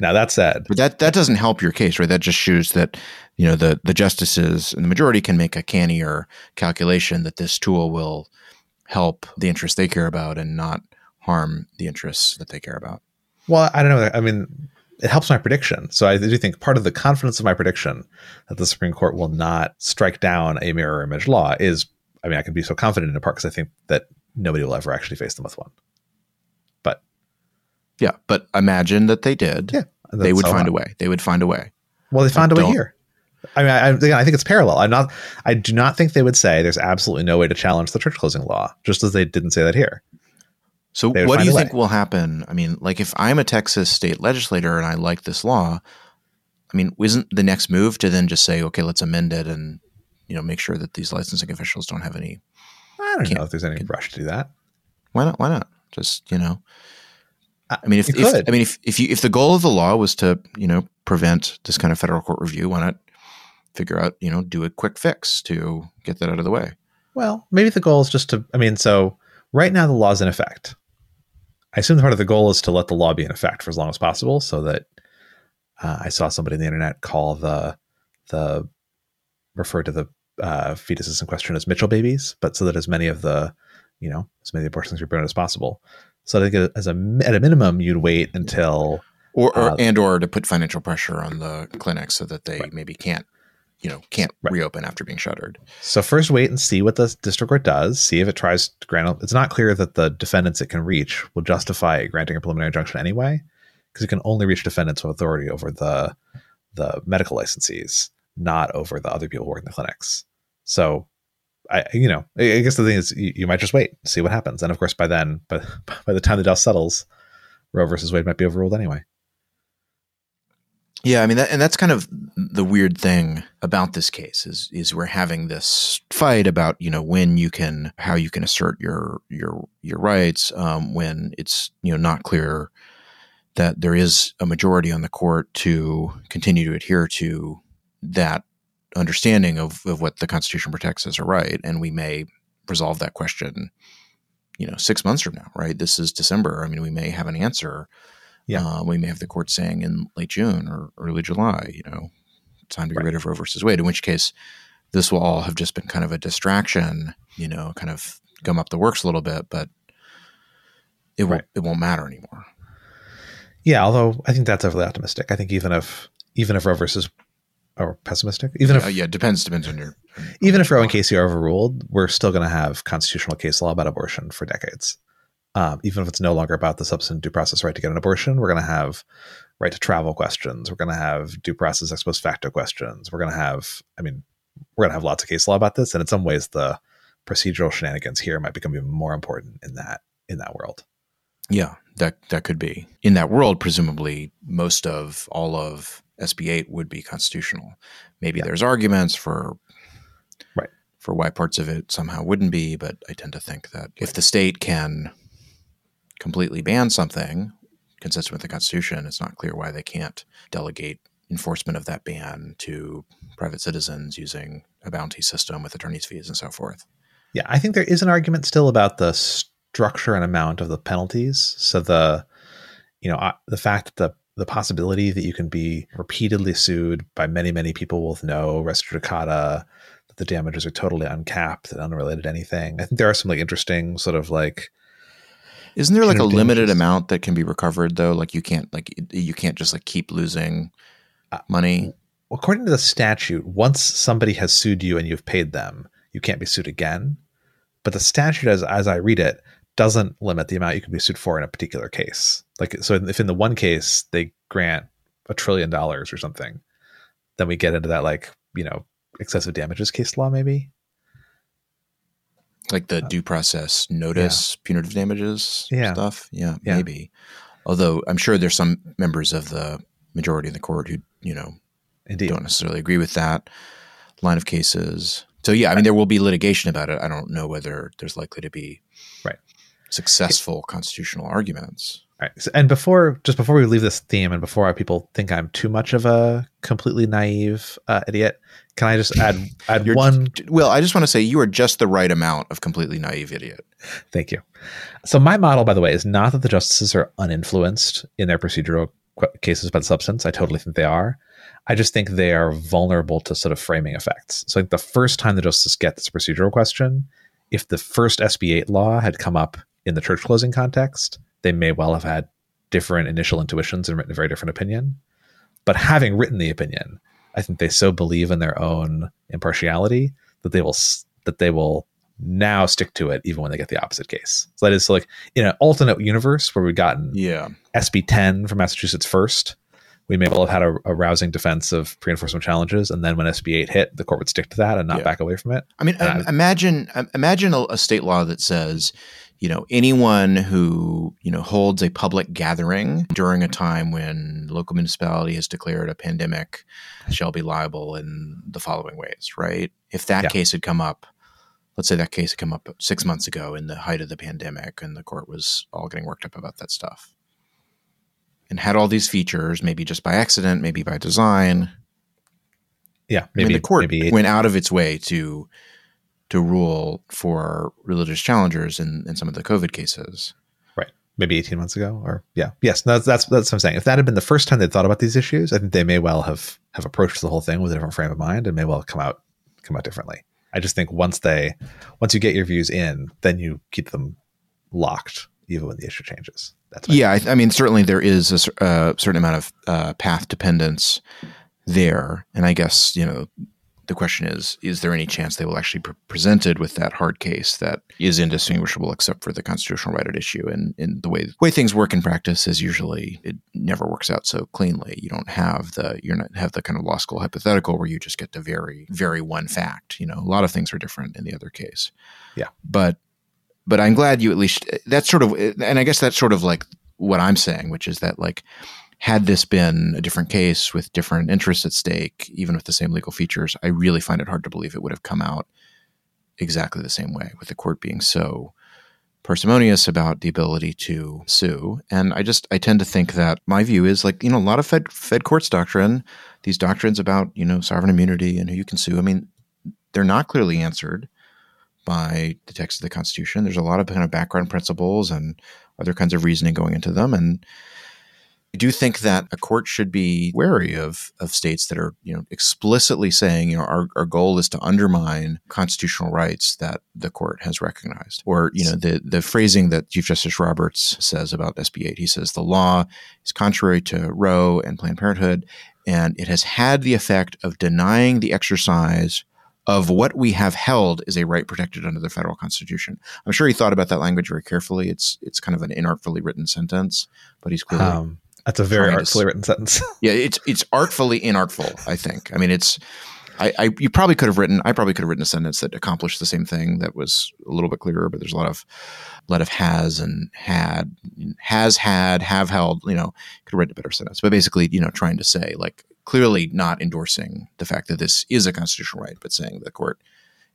now that said but that that doesn't help your case right that just shows that you know the the justices and the majority can make a cannier calculation that this tool will help the interests they care about and not harm the interests that they care about well, I don't know. I mean, it helps my prediction. So I do think part of the confidence of my prediction that the Supreme Court will not strike down a mirror image law is, I mean, I can be so confident in a part because I think that nobody will ever actually face them with one. Yeah, but imagine that they did. Yeah, they would find a way. They would find a way. Well, they found a way here. I mean, I, again, I think it's parallel. I'm not. I do not think they would say there's absolutely no way to challenge the church closing law, just as they didn't say that here. So, what do you think will happen? I mean, like if I'm a Texas state legislator and I like this law, I mean, isn't the next move to then just say, okay, let's amend it and you know make sure that these licensing officials don't have any? I don't know if there's any rush to do that. Why not? Why not? Just you know. I mean, if, if. I mean if if you if the goal of the law was to you know prevent this kind of federal court review, why not figure out you know do a quick fix to get that out of the way? Well, maybe the goal is just to. I mean, so right now the law is in effect. I assume part of the goal is to let the law be in effect for as long as possible, so that uh, I saw somebody on the internet call the the refer to the uh, fetuses in question as Mitchell babies, but so that as many of the you know as many abortions are prevented as possible. So I think as a at a minimum, you'd wait until Or, or Uh, and or to put financial pressure on the clinics so that they maybe can't you know can't Right. reopen after being shuttered. So first, wait and see what the district court does. See if it tries to grant. It's not clear that the defendants it can reach will justify granting a preliminary injunction anyway, because it can only reach defendants with authority over the the medical licensees, not over the other people who work in the clinics. So, I you know I guess the thing is you, you might just wait, see what happens, and of course by then, but by the time the dust settles, Roe versus Wade might be overruled anyway. Yeah, I mean, that, and that's kind of the weird thing about this case is is we're having this fight about you know when you can how you can assert your your your rights um, when it's you know not clear that there is a majority on the court to continue to adhere to that understanding of, of what the Constitution protects as a right, and we may resolve that question, you know, six months from now, right? This is December. I mean, we may have an answer Yeah. uh, we may have the court saying in late June or early July, you know, time to get Right. rid of Roe versus Wade. In which case, this will all have just been kind of a distraction, you know, kind of gum up the works a little bit, but it won't Right. it won't matter anymore. Yeah, although I think that's overly optimistic. I think even if even if Roe versus or pessimistic, even if Uh, yeah, depends depends on your even if Roe and Casey are overruled, we're still going to have constitutional case law about abortion for decades. Um, even if it's no longer about the substantive due process right to get an abortion, we're going to have right to travel questions. We're going to have due process ex post facto questions. We're going to have, I mean, we're going to have lots of case law about this, and in some ways, the procedural shenanigans here might become even more important in that in that world. Yeah, that that could be. In that world, presumably most of all of SB 8 would be constitutional. Maybe Yeah. there's arguments for Right. for why parts of it somehow wouldn't be, but I tend to think that if the state can completely ban something consistent with the Constitution, it's not clear why they can't delegate enforcement of that ban to private citizens using a bounty system with attorney's fees and so forth. Yeah, I think there is an argument still about the structure and amount of the penalties. So the, you know, the fact that the the possibility that you can be repeatedly sued by many many people with no res judicata, that the damages are totally uncapped and unrelated to anything. I think there are some like interesting sort of like Isn't there like a limited amount that can be recovered though? Like you can't like you can't just like keep losing Uh, money. according to the statute, once somebody has sued you and you've paid them, you can't be sued again. But the statute, as as I read it, doesn't limit the amount you can be sued for in a particular case. Like, so if in the one case they grant a trillion dollars or something, then we get into that like you know excessive damages case law, maybe. Like the uh, due process notice, punitive damages Yeah. stuff. Yeah, Yeah. maybe. Although I'm sure there's some members of the majority in the court who, you know, Indeed. don't necessarily agree with that line of cases. So yeah, I mean there will be litigation about it. I don't know whether there's likely to be Right. successful constitutional arguments. All right. So, and before, just before we leave this theme, and before people think I'm too much of a completely naive uh, idiot, can I just add add one Well, I just want to say you are just the right amount of completely naive idiot. Thank you. So my model, by the way, is not that the justices are uninfluenced in their procedural qu- cases by the substance. I totally think they are. I just think they are vulnerable to sort of framing effects. So like the first time the justice get this procedural question, if the first SB8 law had come up in the church closing context, they may well have had different initial intuitions and written a very different opinion. But having written the opinion, I think they so believe in their own impartiality that they will that they will now stick to it even when they get the opposite case. So that is so like in an alternate universe where we've gotten Yeah. SB 10 from Massachusetts first, we may well have had a, a rousing defense of pre-enforcement challenges, and then when SB 8 hit, the court would stick to that and not Yeah. back away from it. I mean, um, imagine imagine a, a state law that says, you know, anyone who you know holds a public gathering during a time when local municipality has declared a pandemic shall be liable in the following ways. Right? If that Yeah. case had come up let's say that case had come up six months ago in the height of the pandemic and the court was all getting worked up about that stuff and had all these features, maybe just by accident, maybe by design. Yeah, Maybe mean the court maybe went out of its way to to rule for religious challengers in, in some of the COVID cases. right, maybe eighteen months ago, or yeah, yes, that's that's that's what I'm saying. If that had been the first time they thought about these issues, I think they may well have have approached the whole thing with a different frame of mind and may well come out come out differently. I just think once they once you get your views in, then you keep them locked, even when the issue changes. That's Yeah, I, I mean, certainly there is a uh, certain amount of uh, path dependence there, and I guess you know the question is: is there any chance they will actually be presented with that hard case that is indistinguishable except for the constitutional right at issue? And in the way way things work in practice is usually it never works out so cleanly. You don't have the you're not have the kind of law school hypothetical where you just get to very very one fact. You know, a lot of things are different in the other case. Yeah. but but I'm glad you at least that's sort of and I guess that's sort of like what I'm saying, which is that like had this been a different case with different interests at stake, even with the same legal features, I really find it hard to believe it would have come out exactly the same way with the court being so parsimonious about the ability to sue. And I just I tend to think that my view is like, you know, a lot of Fed Fed courts doctrine, these doctrines about, you know, sovereign immunity and who you can sue, I mean, they're not clearly answered by the text of the Constitution. There's a lot of kind of background principles and other kinds of reasoning going into them. And I do think that a court should be wary of of states that are, you know, explicitly saying, you know, our, our goal is to undermine constitutional rights that the court has recognized. Or, you know, the the phrasing that Chief Justice Roberts says about SB 8, he says the law is contrary to Roe and Planned Parenthood, and it has had the effect of denying the exercise of what we have held is a right protected under the federal constitution. I'm sure he thought about that language very carefully. It's it's kind of an inartfully written sentence, but he's clearly Um, that's a very Trying to artfully written sentence. yeah, it's it's artfully inartful. I think. I mean, it's. I, I you probably could have written. I probably could have written a sentence that accomplished the same thing that was a little bit clearer. But there's a lot of, a lot of has and had, has had, have held. You know, could have written a better sentence. But basically, you know, trying to say like clearly not endorsing the fact that this is a constitutional right, but saying the court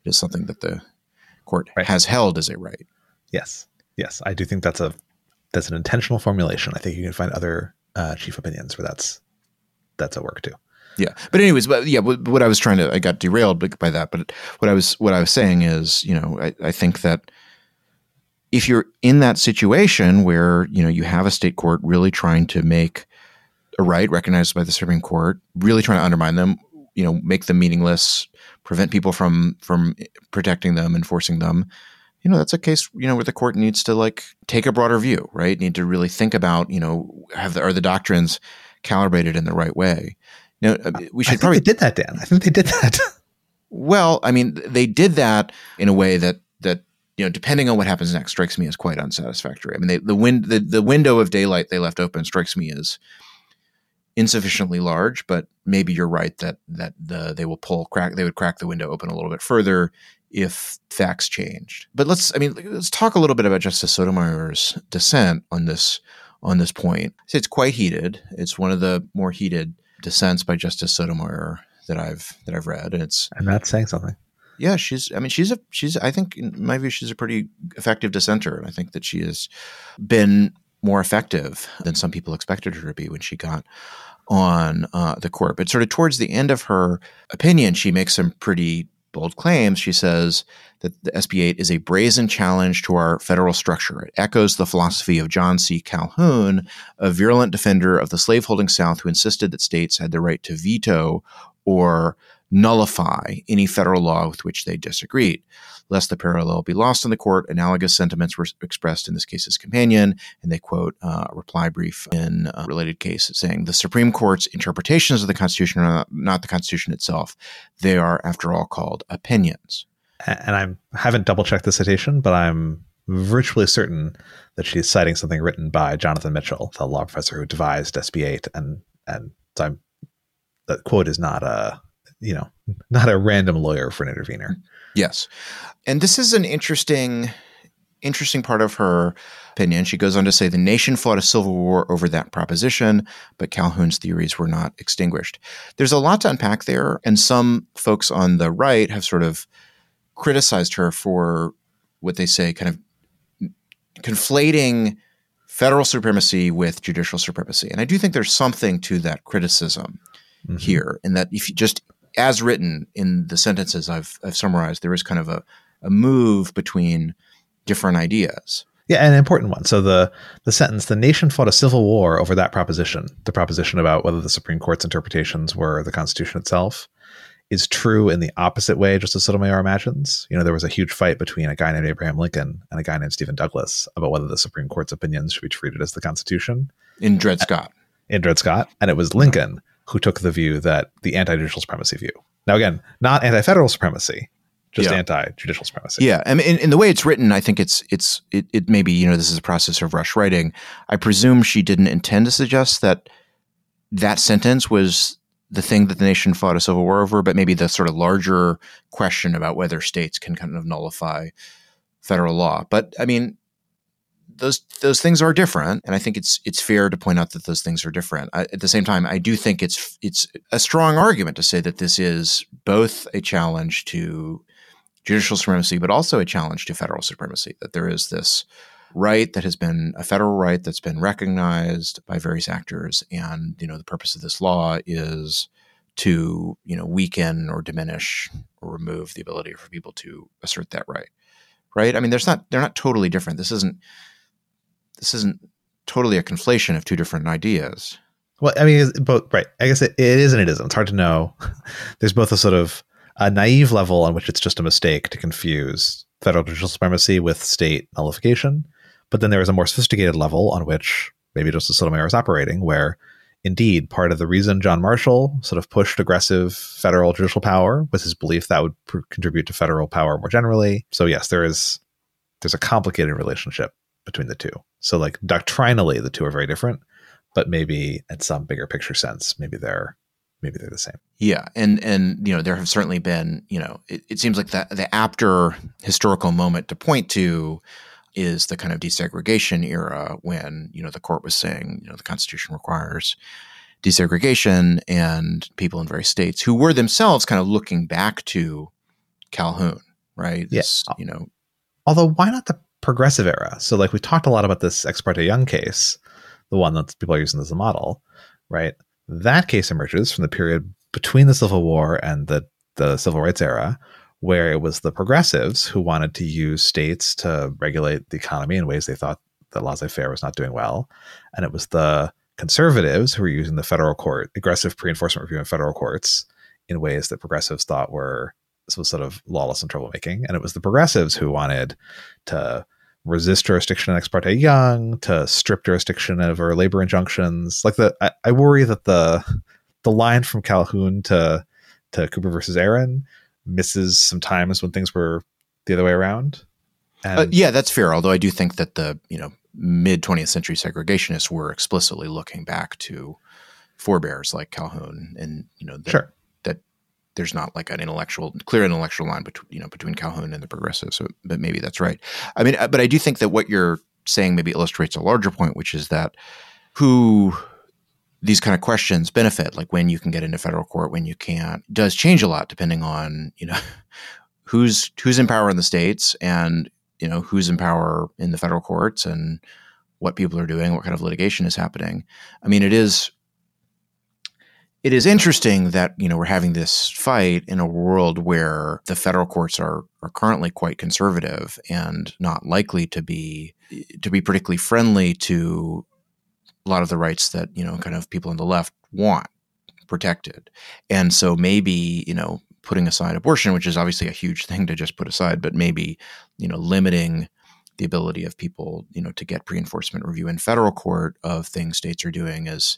it is something that the court Right. has held as a right. yes, yes, I do think that's a that's an intentional formulation. I think you can find other uh, chief opinions where that's that's at work too. Yeah, but anyways, but yeah, what, what I was trying to, I got derailed by- by that. But what I was, what I was saying is, you know, I, I think that if you're in that situation where you know you have a state court really trying to make a right recognized by the Supreme Court, really trying to undermine them, you know, make them meaningless, prevent people from from protecting them, enforcing them. You know, that's a case you know where the court needs to like take a broader view, right? Need to really think about, you know, have the, are the doctrines calibrated in the right way? You know, uh, we I should think probably they did that, Dan. I think they did that. well, I mean, they did that in a way that that you know, depending on what happens next, strikes me as quite unsatisfactory. I mean, they, the win the, the window of daylight they left open strikes me as insufficiently large. But maybe you're right that that the they will pull crack they would crack the window open a little bit further if facts changed. But let's I mean let's talk a little bit about Justice Sotomayor's dissent on this on this point. So it's quite heated. It's one of the more heated dissents by Justice Sotomayor that I've that I've read, and it's and that's saying something. yeah, she's. I mean, she's a. She's. I think, in my view, she's a pretty effective dissenter, and I think that she has been more effective than some people expected her to be when she got on uh, the court. But sort of towards the end of her opinion, she makes some pretty bold claims. She says that the SB 8 is a brazen challenge to our federal structure. It echoes the philosophy of John C. Calhoun, a virulent defender of the slaveholding South who insisted that states had the right to veto or nullify any federal law with which they disagreed. Lest the parallel be lost in the court, analogous sentiments were expressed in this case's companion, and they quote uh, a reply brief in a related case saying the Supreme Court's interpretations of the Constitution are not, the Constitution itself. They are, after all, called opinions. And I haven't double checked the citation, but I'm virtually certain that she's citing something written by Jonathan Mitchell, the law professor who devised SB 8, and and so I'm that quote is not a you know not a random lawyer for an intervener. Yes. And this is an interesting interesting part of her opinion. She goes on to say the nation fought a civil war over that proposition, but Calhoun's theories were not extinguished. There's a lot to unpack there, and some folks on the right have sort of criticized her for what they say kind of conflating federal supremacy with judicial supremacy. And I do think there's something to that criticism mm-hmm. here, in that if you just as written in the sentences I've, I've summarized, there is kind of a, a move between different ideas. Yeah, an important one. So the the sentence, the nation fought a civil war over that proposition, the proposition about whether the Supreme Court's interpretations were the Constitution itself, is true in the opposite way, just as Sotomayor imagines. You know, there was a huge fight between a guy named Abraham Lincoln and a guy named Stephen Douglas about whether the Supreme Court's opinions should be treated as the Constitution. In Dred Scott. In Dred Scott. And it was Lincoln who took the view that the anti-judicial supremacy view. Now, again, not anti-federal supremacy, just yeah. anti-judicial supremacy. Yeah, I mean, in, in, the way it's written, I think it's it's it, it maybe you know this is a process of rush writing. I presume she didn't intend to suggest that that sentence was the thing that the nation fought a civil war over, but maybe the sort of larger question about whether states can kind of nullify federal law. But I mean, those those things are different, and I think it's it's fair to point out that those things are different. I, at the same time, I do think it's it's a strong argument to say that this is both a challenge to judicial supremacy, but also a challenge to federal supremacy. That there is this right that has been a federal right that's been recognized by various actors, and you know the purpose of this law is to you know weaken or diminish or remove the ability for people to assert that right. Right? I mean, there's not they're not totally different. This isn't this isn't totally a conflation of two different ideas. Well, I mean, both right. I guess it, it is and it isn't. It's hard to know. There's both a sort of a naive level on which it's just a mistake to confuse federal judicial supremacy with state nullification. But then there is a more sophisticated level on which maybe Justice Sotomayor is operating, where indeed part of the reason John Marshall sort of pushed aggressive federal judicial power was his belief that would pr- contribute to federal power more generally. So yes, there is there's a complicated relationship between the two. So like doctrinally, the two are very different, but maybe at some bigger picture sense, maybe they're maybe they're the same. Yeah, and and you know there have certainly been you know it, it seems like the the after historical moment to point to is the kind of desegregation era when you know the court was saying you know the Constitution requires desegregation and people in various states who were themselves kind of looking back to Calhoun, right? Yes, yeah. you know. Although why not the progressive era? So like we talked a lot about this Ex parte Young case, the one that people are using as a model, right? That case emerges from the period between the Civil War and the, the Civil Rights era, where it was the progressives who wanted to use states to regulate the economy in ways they thought that laissez faire was not doing well. And it was the conservatives who were using the federal court, aggressive pre enforcement review in federal courts in ways that progressives thought were was sort of lawless and troublemaking. And it was the progressives who wanted to resist jurisdiction in ex parte young to strip jurisdiction over labor injunctions like the I, I, worry that the the line from calhoun to to cooper versus aaron misses some times when things were the other way around uh, yeah that's fair although i do think that the you know mid 20th century segregationists were explicitly looking back to forebears like calhoun and you know that, sure there's not like an intellectual clear intellectual line between you know between Calhoun and the progressives. So, but maybe that's right. I mean, uh, but I do think that what you're saying maybe illustrates a larger point, which is that who these kind of questions benefit, like when you can get into federal court, when you can't, does change a lot depending on you know who's who's in power in the states and you know who's in power in the federal courts and what people are doing, what kind of litigation is happening. I mean, it is it is interesting that you know we're having this fight in a world where the federal courts are are currently quite conservative and not likely to be to be particularly friendly to a lot of the rights that you know kind of people on the left want protected. And so maybe you know putting aside abortion which is obviously a huge thing to just put aside but maybe you know limiting the ability of people you know to get pre-enforcement review in federal court of things states are doing is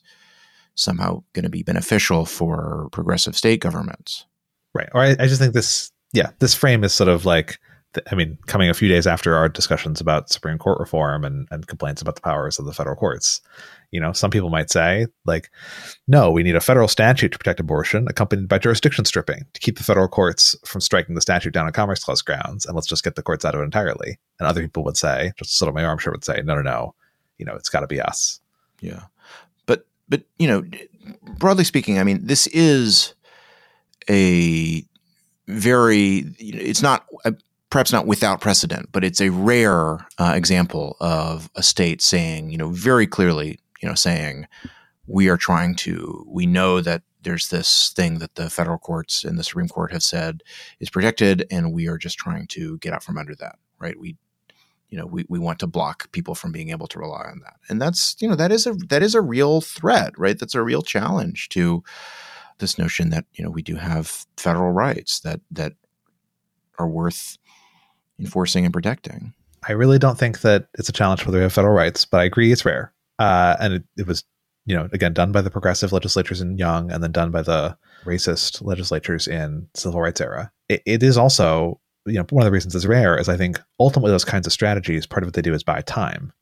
somehow going to be beneficial for progressive state governments. Right. Or I, I just think this, yeah, this frame is sort of like, I mean, coming a few days after our discussions about Supreme Court reform and, and complaints about the powers of the federal courts. You know, some people might say, like, no, we need a federal statute to protect abortion, accompanied by jurisdiction stripping to keep the federal courts from striking the statute down on Commerce Clause grounds, and let's just get the courts out of it entirely. And other people would say, just sort of my arm sure would say, no, no, no, you know, it's got to be us. Yeah but you know, broadly speaking, I mean, this is a very. It's not uh, perhaps not without precedent, but it's a rare uh, example of a state saying, you know, very clearly, you know, saying we are trying to. We know that there's this thing that the federal courts and the Supreme Court have said is protected, and we are just trying to get out from under that. Right? We you know we, we want to block people from being able to rely on that. And that's you know that is a that is a real threat right? That's a real challenge to this notion that you know we do have federal rights that that are worth enforcing and protecting. I really don't think that it's a challenge whether we have federal rights but i agree it's rare. Uh, and it, it was you know again done by the progressive legislatures in young and then done by the racist legislatures in civil rights era. It, it is also you know, one of the reasons it's rare is I think ultimately those kinds of strategies, part of what they do is buy time,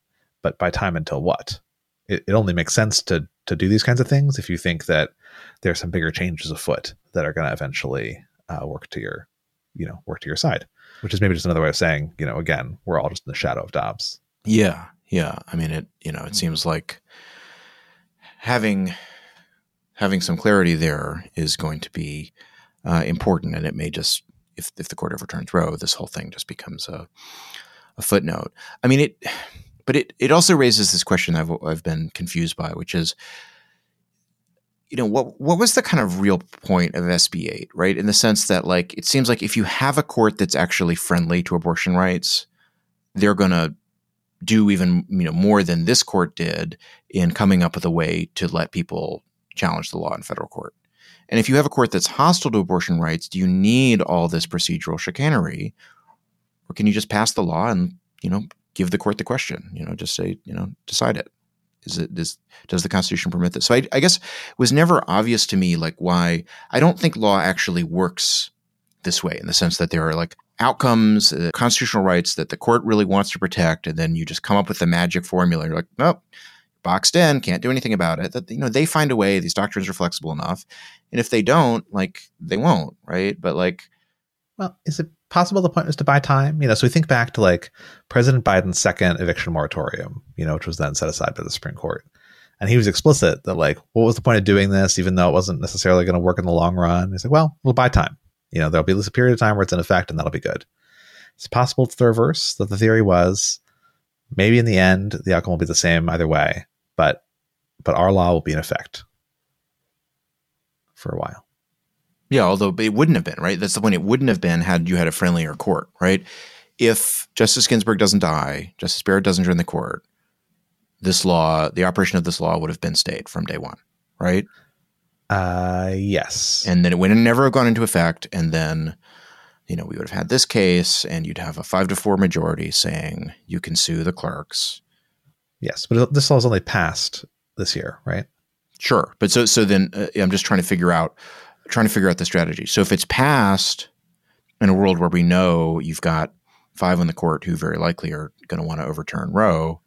but buy time until what? It, it only makes sense to to do these kinds of things if you think that there are some bigger changes afoot that are going to eventually uh, work to your, you know, work to your side. Which is maybe just another way of saying, you know, again, we're all just in the shadow of Dobbs. Yeah, yeah. I mean, it. You know, it seems like having having some clarity there is going to be uh, important, and it may just if if the court overturns Roe, this whole thing just becomes a a footnote. I mean it, but it it also raises this question I've I've been confused by, which is, you know, what what was the kind of real point of SB eight, right? In the sense that like it seems like if you have a court that's actually friendly to abortion rights, they're going to do even you know more than this court did in coming up with a way to let people challenge the law in federal court. And if you have a court that's hostile to abortion rights, do you need all this procedural chicanery? Or can you just pass the law and, you know, give the court the question? You know, just say, you know, decide it. Is it does does the Constitution permit this? So I, I guess it was never obvious to me like why I don't think law actually works this way in the sense that there are like outcomes, uh, constitutional rights that the court really wants to protect, and then you just come up with the magic formula. You're like, nope, boxed in, can't do anything about it. That you know they find a way. These doctrines are flexible enough, and if they don't, like they won't, right? But like, well, is it possible the point was to buy time? You know, so we think back to like President Biden's second eviction moratorium, you know, which was then set aside by the Supreme Court. And he was explicit that like, what was the point of doing this, even though it wasn't necessarily going to work in the long run? He's like, well, we'll buy time. You know, there'll be this period of time where it's in effect, and that'll be good. It's possible it's the reverse. That the theory was maybe in the end the outcome will be the same either way, but but our law will be in effect for a while. Yeah, although it wouldn't have been, right? That's the point. It wouldn't have been had you had a friendlier court, right? If Justice Ginsburg doesn't die, Justice Barrett doesn't join the court, this law, the operation of this law would have been stayed from day one, right? Uh, yes. And then it would never have gone into effect. And then, you know, we would have had this case and you'd have a five to four majority saying you can sue the clerks Yes, but this law is only passed this year, right? Sure, but so so then uh, I'm just trying to figure out trying to figure out the strategy. So if it's passed in a world where we know you've got five on the court who very likely are going to want to overturn Roe,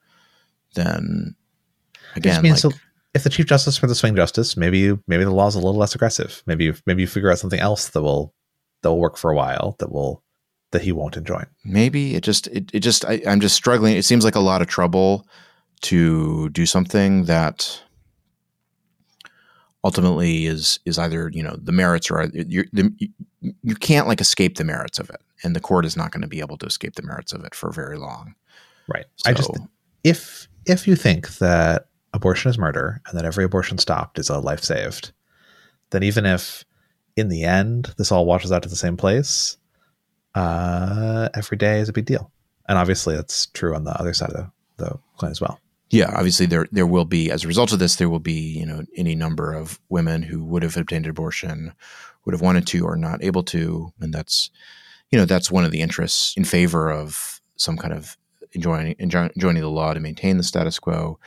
then again, like, so if the chief justice for the swing justice, maybe you, maybe the law is a little less aggressive. Maybe you, maybe you figure out something else that will that will work for a while that will that he won't enjoy. Maybe it just it, it just I, I'm just struggling. It seems like a lot of trouble to do something that ultimately is is either you know the merits or you you can't like escape the merits of it and the court is not going to be able to escape the merits of it for very long right so, i just if if you think that abortion is murder and that every abortion stopped is a life saved then even if in the end this all washes out to the same place uh every day is a big deal. And obviously that's true on the other side of the, the coin as well. Yeah, obviously there there will be as a result of this there will be you know any number of women who would have obtained abortion, would have wanted to or not able to, and that's you know that's one of the interests in favor of some kind of enjoying joining the law to maintain the status quo.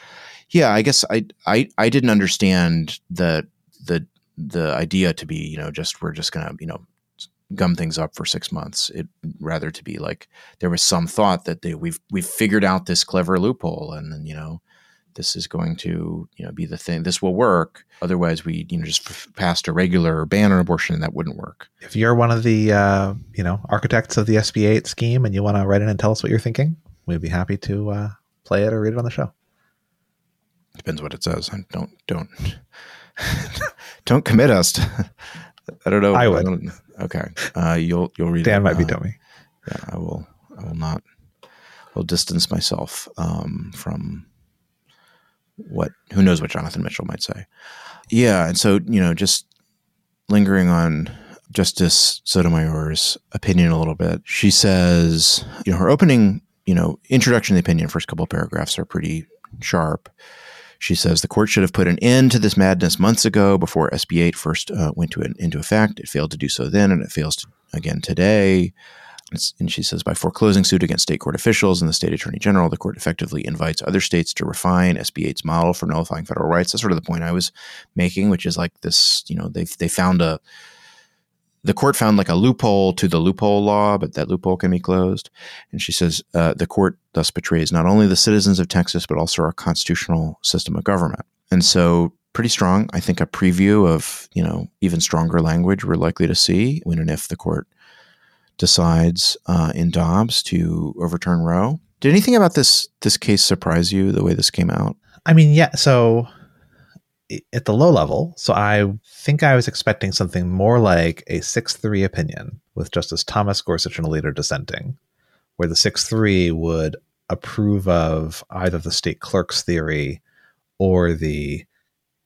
Yeah, I guess I I I didn't understand the the the idea to be you know just we're just gonna you know gum things up for six months. It rather to be like there was some thought that they, we've we've figured out this clever loophole, and then you know this is going to you know be the thing. This will work. Otherwise, we you know just f- passed a regular ban on abortion, and that wouldn't work. If you're one of the uh, you know architects of the SB eight scheme, and you want to write in and tell us what you're thinking, we'd be happy to uh, play it or read it on the show. Depends what it says. I Don't don't don't commit us. To, I don't know. I would. I Okay, uh, you'll you'll read. Dan it. might Uh, veto me. Yeah, I will. I will not. Will distance myself um, from what. Who knows what Jonathan Mitchell might say? Yeah, and so you know, just lingering on Justice Sotomayor's opinion a little bit. She says, you know, her opening, you know, introduction to the opinion, first couple of paragraphs are pretty sharp. She says the court should have put an end to this madness months ago before SB 8 first uh, went to an, into effect. It failed to do so then, and it fails to, again today. And she says by foreclosing suit against state court officials and the state attorney general, the court effectively invites other states to refine SB 8's model for nullifying federal rights. That's sort of the point I was making, which is like this, you know, they they found a the court found like a loophole to the loophole law, but that loophole can be closed. And she says uh, the court thus betrays not only the citizens of Texas, but also our constitutional system of government. And so, pretty strong, I think, a preview of you know even stronger language we're likely to see when and if the court decides uh, in Dobbs to overturn Roe. Did anything about this this case surprise you the way this came out? I mean, yeah. So at the low level, so I think I was expecting something more like a six-three opinion with Justice Thomas Gorsuch and Alito dissenting, where the six-three would approve of either the state clerk's theory or the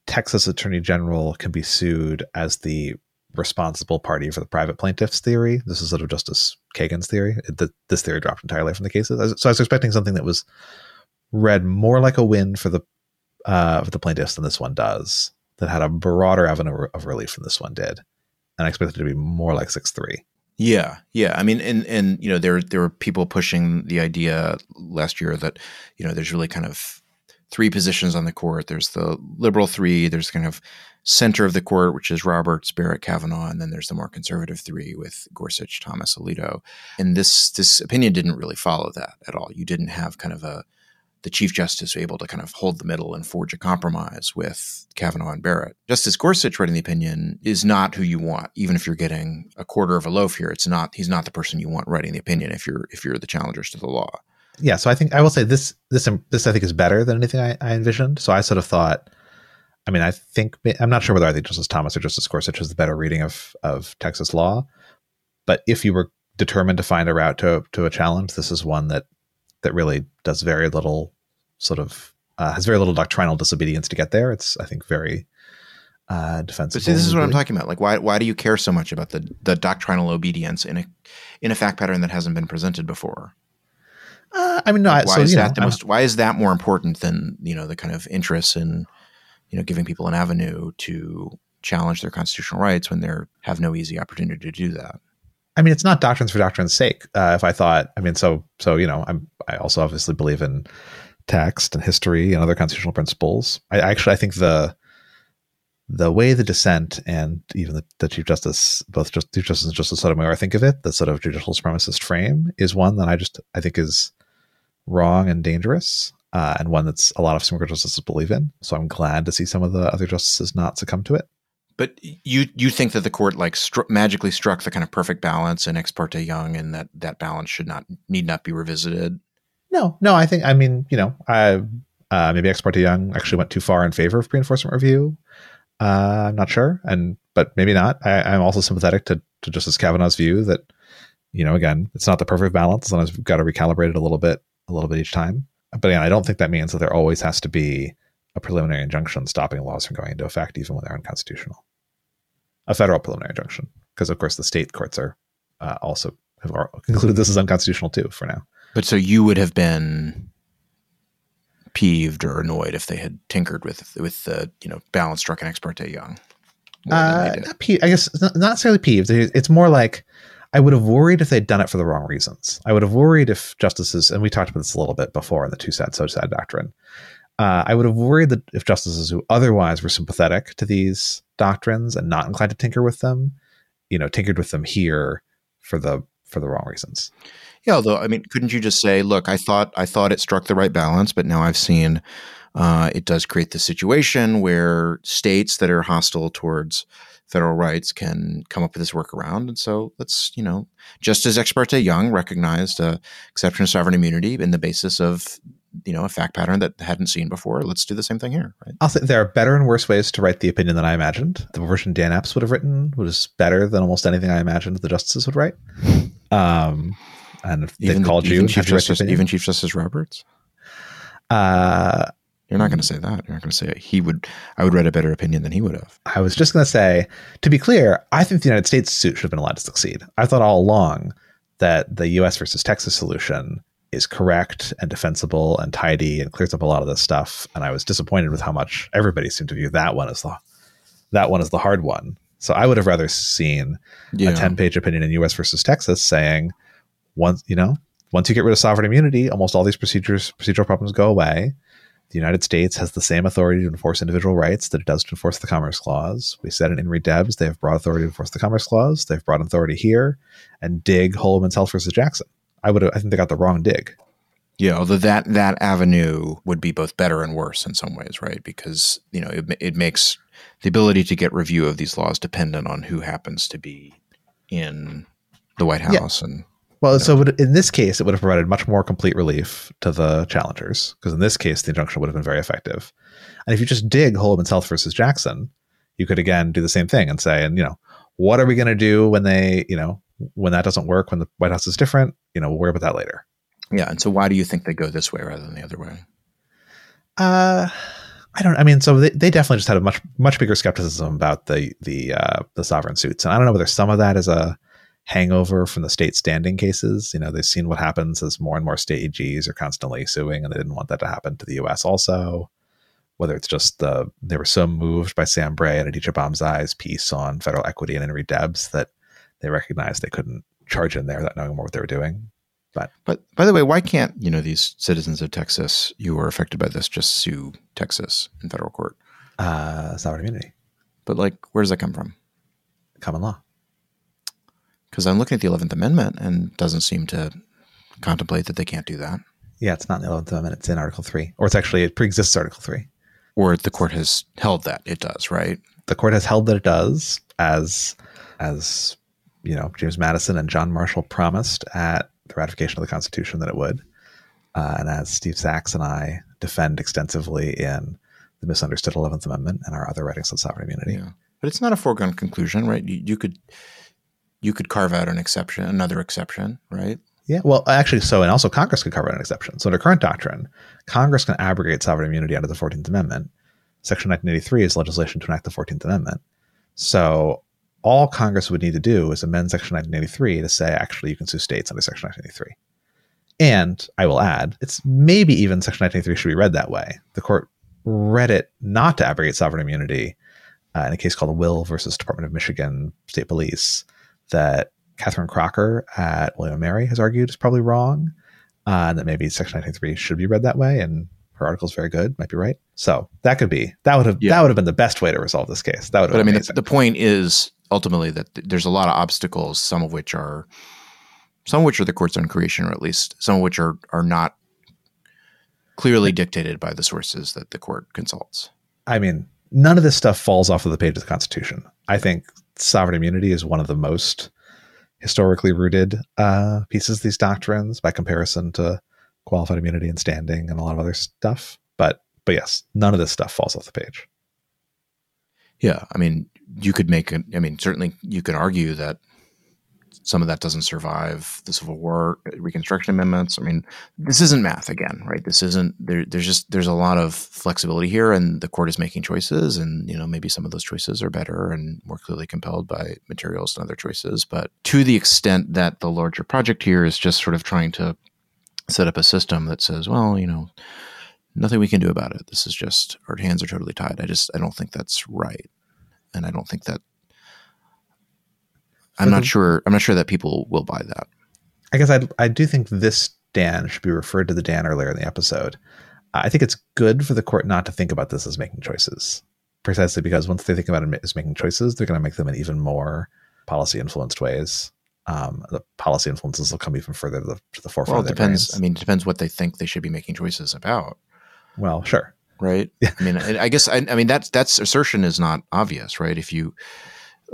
Texas Attorney General can be sued as the responsible party for the private plaintiff's theory. This is sort of Justice Kagan's theory. It- This theory dropped entirely from the cases. So I was expecting something that was read more like a win for the uh, for the plaintiffs than this one does. That had a broader avenue of relief than this one did, and I expected it to be more like six three. Yeah, yeah. I mean, and and you know, there there were people pushing the idea last year that you know there's really kind of three positions on the court. There's the liberal three. There's kind of center of the court, which is Roberts, Barrett, Kavanaugh, and then there's the more conservative three with Gorsuch, Thomas, Alito. And this this opinion didn't really follow that at all. You didn't have kind of a the Chief Justice able to kind of hold the middle and forge a compromise with Kavanaugh and Barrett. Justice Gorsuch writing the opinion is not who you want, even if you're getting a quarter of a loaf here. It's not he's not the person you want writing the opinion if you're if you're the challengers to the law. Yeah, so I think I will say this this this I think is better than anything I, I envisioned. So I sort of thought, I mean, I think I'm not sure whether I think Justice Thomas or Justice Gorsuch is the better reading of of Texas law, but if you were determined to find a route to to a challenge, this is one that that really does very little sort of uh, has very little doctrinal disobedience to get there. It's I think very uh, defensible. But see, this is what I'm talking about. Like, why why do you care so much about the the doctrinal obedience in a in a fact pattern that hasn't been presented before? Uh, I mean, no. I, why so, is you that know, the most? Why is that more important than you know the kind of interest in you know giving people an avenue to challenge their constitutional rights when they have no easy opportunity to do that? I mean, it's not doctrines for doctrine's sake. Uh, if I thought, I mean, so so you know, I'm I also obviously believe in text and history and other constitutional principles. I actually I think the the way the dissent and even the, the Chief Justice, both just, Chief Justice and Justice Sotomayor, think of it, the sort of judicial supremacist frame is one that I just I think is wrong and dangerous, uh, and one that's a lot of Supreme Court justices believe in. So I'm glad to see some of the other justices not succumb to it. But you you think that the court like stru- magically struck the kind of perfect balance in Ex parte Young, and that that balance should not need not be revisited. No, no, I think I mean, you know, I uh, maybe Ex parte Young actually went too far in favor of pre-enforcement review. Uh, I'm not sure, and but maybe not. I, I'm also sympathetic to to Justice Kavanaugh's view that you know, again, it's not the perfect balance. Sometimes we've got to recalibrate it a little bit, a little bit each time. But again, I don't think that means that there always has to be a preliminary injunction stopping laws from going into effect, even when they're unconstitutional. A federal preliminary injunction, because of course the state courts are uh, also have concluded this is unconstitutional too for now. But so you would have been peeved or annoyed if they had tinkered with with the you know balance struck in Ex parte Young. Uh, not I guess not not necessarily peeved. It's more like I would have worried if they'd done it for the wrong reasons. I would have worried if justices, and we talked about this a little bit before in the two sad, so sad doctrine. Uh, I would have worried that if justices who otherwise were sympathetic to these doctrines and not inclined to tinker with them, you know, tinkered with them here for the for the wrong reasons. Yeah, although I mean, couldn't you just say, "Look, I thought I thought it struck the right balance, but now I've seen uh, it does create the situation where states that are hostile towards federal rights can come up with this workaround, and so let's you know, just as Ex parte Young recognized uh, exception of sovereign immunity in the basis of you know a fact pattern that hadn't seen before. Let's do the same thing here, right? I'll say there are better and worse ways to write the opinion than I imagined. The version Dan Epps would have written was better than almost anything I imagined the justices would write. Um, and if they Even called the, you, even Chief to write the Justice, even Chief Justice Roberts. uh, You're not going to say that. You're not going to say he would. I would write a better opinion than he would have. I was just going to say, to be clear, I think the United States suit should have been allowed to succeed. I thought all along that the U.S. versus Texas solution is correct and defensible and tidy and clears up a lot of this stuff. And I was disappointed with how much everybody seemed to view that one as the that one as the hard one. So I would have rather seen Yeah. a 10 page opinion in US versus Texas saying once you know once you get rid of sovereign immunity almost all these procedures procedural problems go away the United States has the same authority to enforce individual rights that it does to enforce the Commerce Clause. We said in Inri Debs they have broad authority to enforce the Commerce Clause. They've broad authority here. And dig Whole Woman's Health versus Jackson. I would. I think they got the wrong dig. Yeah, although that that avenue would be both better and worse in some ways, right? Because you know it, it makes the ability to get review of these laws dependent on who happens to be in the White Yeah. House, and Well, so would, in this case, it would have provided much more complete relief to the challengers because in this case, the injunction would have been very effective. And if you just dig Whole Woman's Health versus Jackson, you could again do the same thing and say, and you know, what are we going to do when they, you know, when that doesn't work, when the White House is different? You know, we'll worry about that later. yeah. And so, why do you think they go this way rather than the other way? Uh, I don't. I mean, so they, they definitely just had a much much bigger skepticism about the the uh, the sovereign suits, and I don't know whether some of that is a hangover from the state standing cases. You know, they've seen what happens as more and more state AGs are constantly suing, and they didn't want that to happen to the U.S. Also, whether it's just the they were so moved by Sam Bray and Aditya Bamzai's piece on federal equity and In re Debs that they recognized they couldn't charge in there without knowing more what they were doing. But but by the way, why can't you know these citizens of Texas who are affected by this just sue Texas in federal court? Uh, sovereign immunity, But like, where does that come from? common law. Because I'm looking at the Eleventh Amendment and doesn't seem to contemplate that they can't do that, Yeah, it's not in the Eleventh Amendment; it's in Article Three, or it's actually it pre-exists Article Three. or the court has held that it does, right? the court has held that it does as as you know James Madison and John Marshall promised at the ratification of the Constitution that it would, uh, and as Steve Sachs and I defend extensively in the misunderstood Eleventh Amendment and our other writings on sovereign immunity. Yeah, but it's not a foregone conclusion, right? You, you could you could carve out an exception, another exception, right? Yeah, well, actually, so and also Congress could carve out an exception. So under current doctrine, Congress can abrogate sovereign immunity under the Fourteenth Amendment. Section 1983 is legislation to enact the Fourteenth Amendment. So all Congress would need to do is amend Section 1983 to say, actually, you can sue states under Section 1983. And I will add, it's maybe even Section 1983 should be read that way. The court read it not to abrogate sovereign immunity uh, in a case called Will versus Department of Michigan State Police that Katherine Crocker at William Mary has argued is probably wrong, uh, and that maybe Section 1983 should be read that way. And her article is very good, might be right. So that could be that would have Yeah. that would have been the best way to resolve this case. That would have. But I mean, amazing. the point is ultimately that there's a lot of obstacles, some of which are some of which are the court's own creation, or at least some of which are are not clearly dictated by the sources that the court consults. I mean, none of this stuff falls off of the page of the Constitution. I think sovereign immunity is one of the most historically rooted uh, pieces of these doctrines by comparison to qualified immunity and standing and a lot of other stuff. But but yes, none of this stuff falls off the page. Yeah, I mean, you could make it. I mean, certainly you could argue that some of that doesn't survive the Civil War Reconstruction amendments. I mean, this isn't math again, right? This isn't there. There's just there's a lot of flexibility here, and the court is making choices, and you know maybe some of those choices are better and more clearly compelled by materials than other choices. But to the extent that the larger project here is just sort of trying to set up a system that says, well, you know, nothing we can do about it. This is just our hands are totally tied. I just I don't think that's right, and I don't think that I'm not sure. I'm not sure that people will buy that. I guess I I do think this Dan should be referred to the Dan earlier in the episode. I think it's good for the court not to think about this as making choices, precisely because once they think about it as making choices, they're going to make them in even more policy influenced ways. Um, the policy influences will come even further to the, to the forefront. Well, it depends. brains. I mean, it depends what they think they should be making choices about, well, sure. Right? I mean, I, guess I, I mean that's that's assertion is not obvious, right? If you,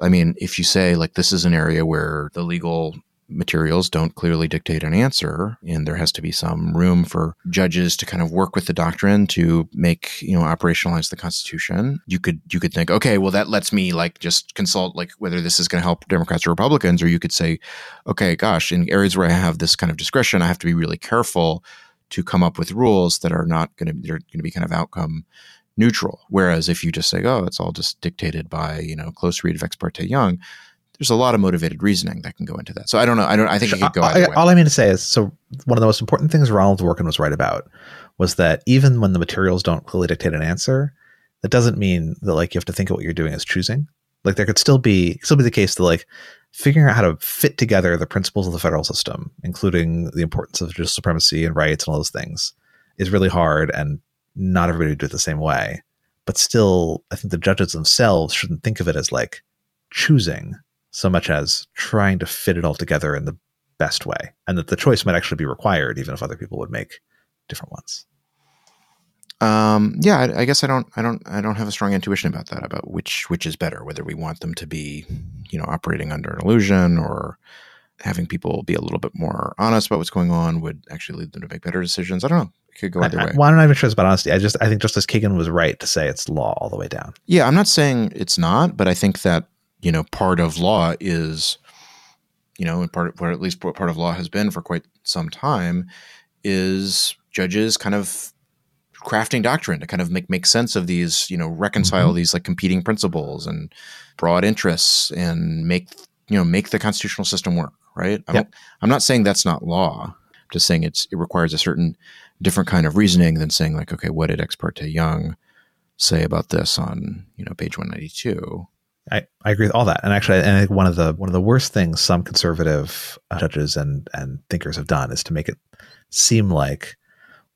I mean, if you say like this is an area where the legal materials don't clearly dictate an answer and there has to be some room for judges to kind of work with the doctrine to make you know operationalize the constitution you could you could think okay well that lets me like just consult like whether this is going to help democrats or republicans or you could say okay gosh in areas where i have this kind of discretion i have to be really careful to come up with rules that are not going to they're going to be kind of outcome neutral whereas if you just say oh it's all just dictated by you know close read of ex parte young there's a lot of motivated reasoning that can go into that. So I don't know. I don't. I think it could go either way. All I mean to say is, so one of the most important things Ronald Dworkin was right about was that even when the materials don't clearly dictate an answer, that doesn't mean that like you have to think of what you're doing as choosing. Like there could still be still be the case that like figuring out how to fit together the principles of the federal system, including the importance of judicial supremacy and rights and all those things, is really hard, and not everybody would do it the same way. But still, I think the judges themselves shouldn't think of it as like choosing so much as trying to fit it all together in the best way, and that the choice might actually be required, even if other people would make different ones. Um, yeah, I, I, guess I don't, I don't, I don't have a strong intuition about that, about which which is better, whether we want them to be, you know, operating under an illusion or having people be a little bit more honest about what's going on would actually lead them to make better decisions. I don't know. It could go either I, way. Why don't I even trust about honesty? I just, I think Justice Kagan was right to say it's law all the way down. Yeah, I'm not saying it's not, but I think that you know, part of law is, you know, and part of, or at least part of law has been for quite some time, is judges kind of crafting doctrine to kind of make make sense of these, you know, reconcile mm-hmm. these like competing principles and broad interests and make you know make the constitutional system work. Right. I'm, yep. I'm not saying that's not law. I'm just saying it's it requires a certain different kind of reasoning than saying like, okay, what did Ex parte Young say about this on you know page 192? I, I agree with all that. And actually, I think one of the one of the worst things some conservative judges and and thinkers have done is to make it seem like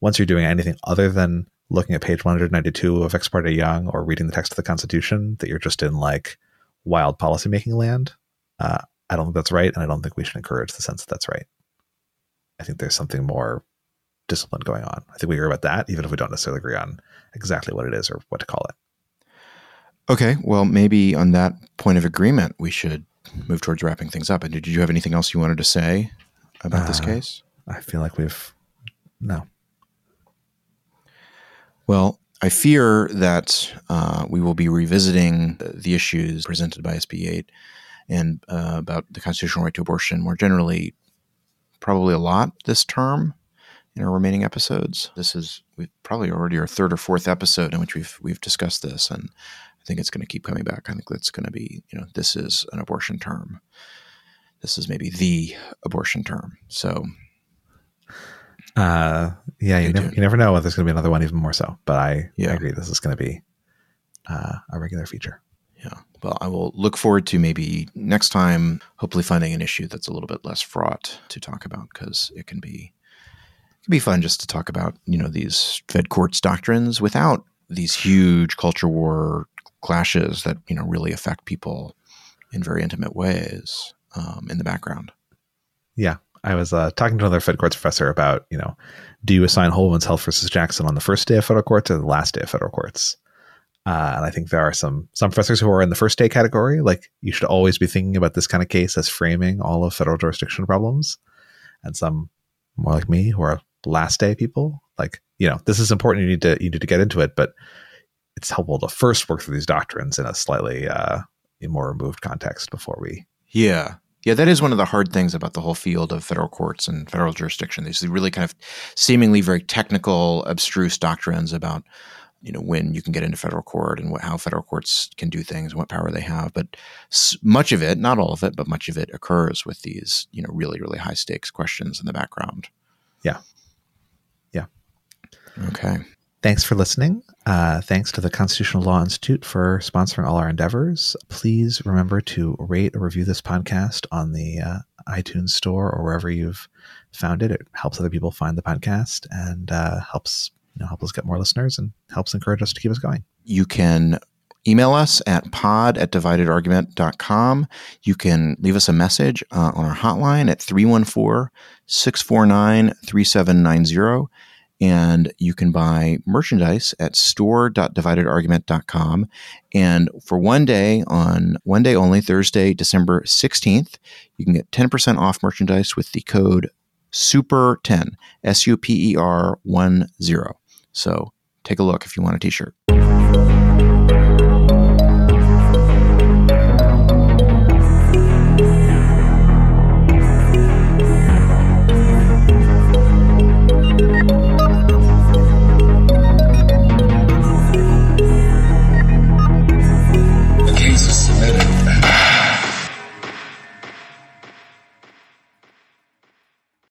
once you're doing anything other than looking at page 192 of Ex parte Young or reading the text of the Constitution, that you're just in like wild policymaking land. Uh, I don't think that's right, and I don't think we should encourage the sense that that's right. I think there's something more disciplined going on. I think we agree about that, even if we don't necessarily agree on exactly what it is or what to call it. Okay, well, maybe on that point of agreement, we should move towards wrapping things up. And did you have anything else you wanted to say about uh, this case? I feel like we've no. Well, I fear that uh, we will be revisiting the issues presented by SB 8 and uh, about the constitutional right to abortion more generally, probably a lot this term in our remaining episodes. This is probably already our third or fourth episode in which we've we've discussed this, and I think it's going to keep coming back. I think it's going to be, you know, this is an abortion term. This is maybe the abortion term. So, uh, yeah, you never, you never know there's going to be another one, even more so. But I, yeah. I agree, this is going to be uh, a regular feature. Yeah. Well, I will look forward to maybe next time, hopefully finding an issue that's a little bit less fraught to talk about because it can be it can be fun just to talk about you know these Fed courts doctrines without these huge culture war clashes that you know really affect people in very intimate ways um, in the background. Yeah, I was uh, talking to another Fed courts professor about you know, do you assign Whole Woman's Health versus Jackson on the first day of federal courts or the last day of federal courts? Uh, and I think there are some some professors who are in the first day category. Like you should always be thinking about this kind of case as framing all of federal jurisdiction problems, and some more like me who are last day people. Like you know, this is important. You need to you need to get into it, but it's helpful to first work through these doctrines in a slightly uh, more removed context before we. Yeah. Yeah, that is one of the hard things about the whole field of federal courts and federal jurisdiction. These really kind of seemingly very technical, abstruse doctrines about, you know, when you can get into federal court and what, how federal courts can do things and what power they have. But much of it, not all of it, but much of it occurs with these, you know, really, really high stakes questions in the background. Yeah. Yeah. Okay. Thanks for listening. Uh, thanks to the Constitutional Law Institute for sponsoring all our endeavors. Please remember to rate or review this podcast on the uh, iTunes store or wherever you've found it. It helps other people find the podcast and uh, helps you know help us get more listeners and helps encourage us to keep us going. You can email us at pod at dividedargument.com. You can leave us a message uh, on our hotline at 314 649 3790 and you can buy merchandise at store.dividedargument.com. And for one day, on one day only, Thursday, December 16th, you can get 10% off merchandise with the code SUPER10, S U P E R 1 0. So take a look if you want a t shirt.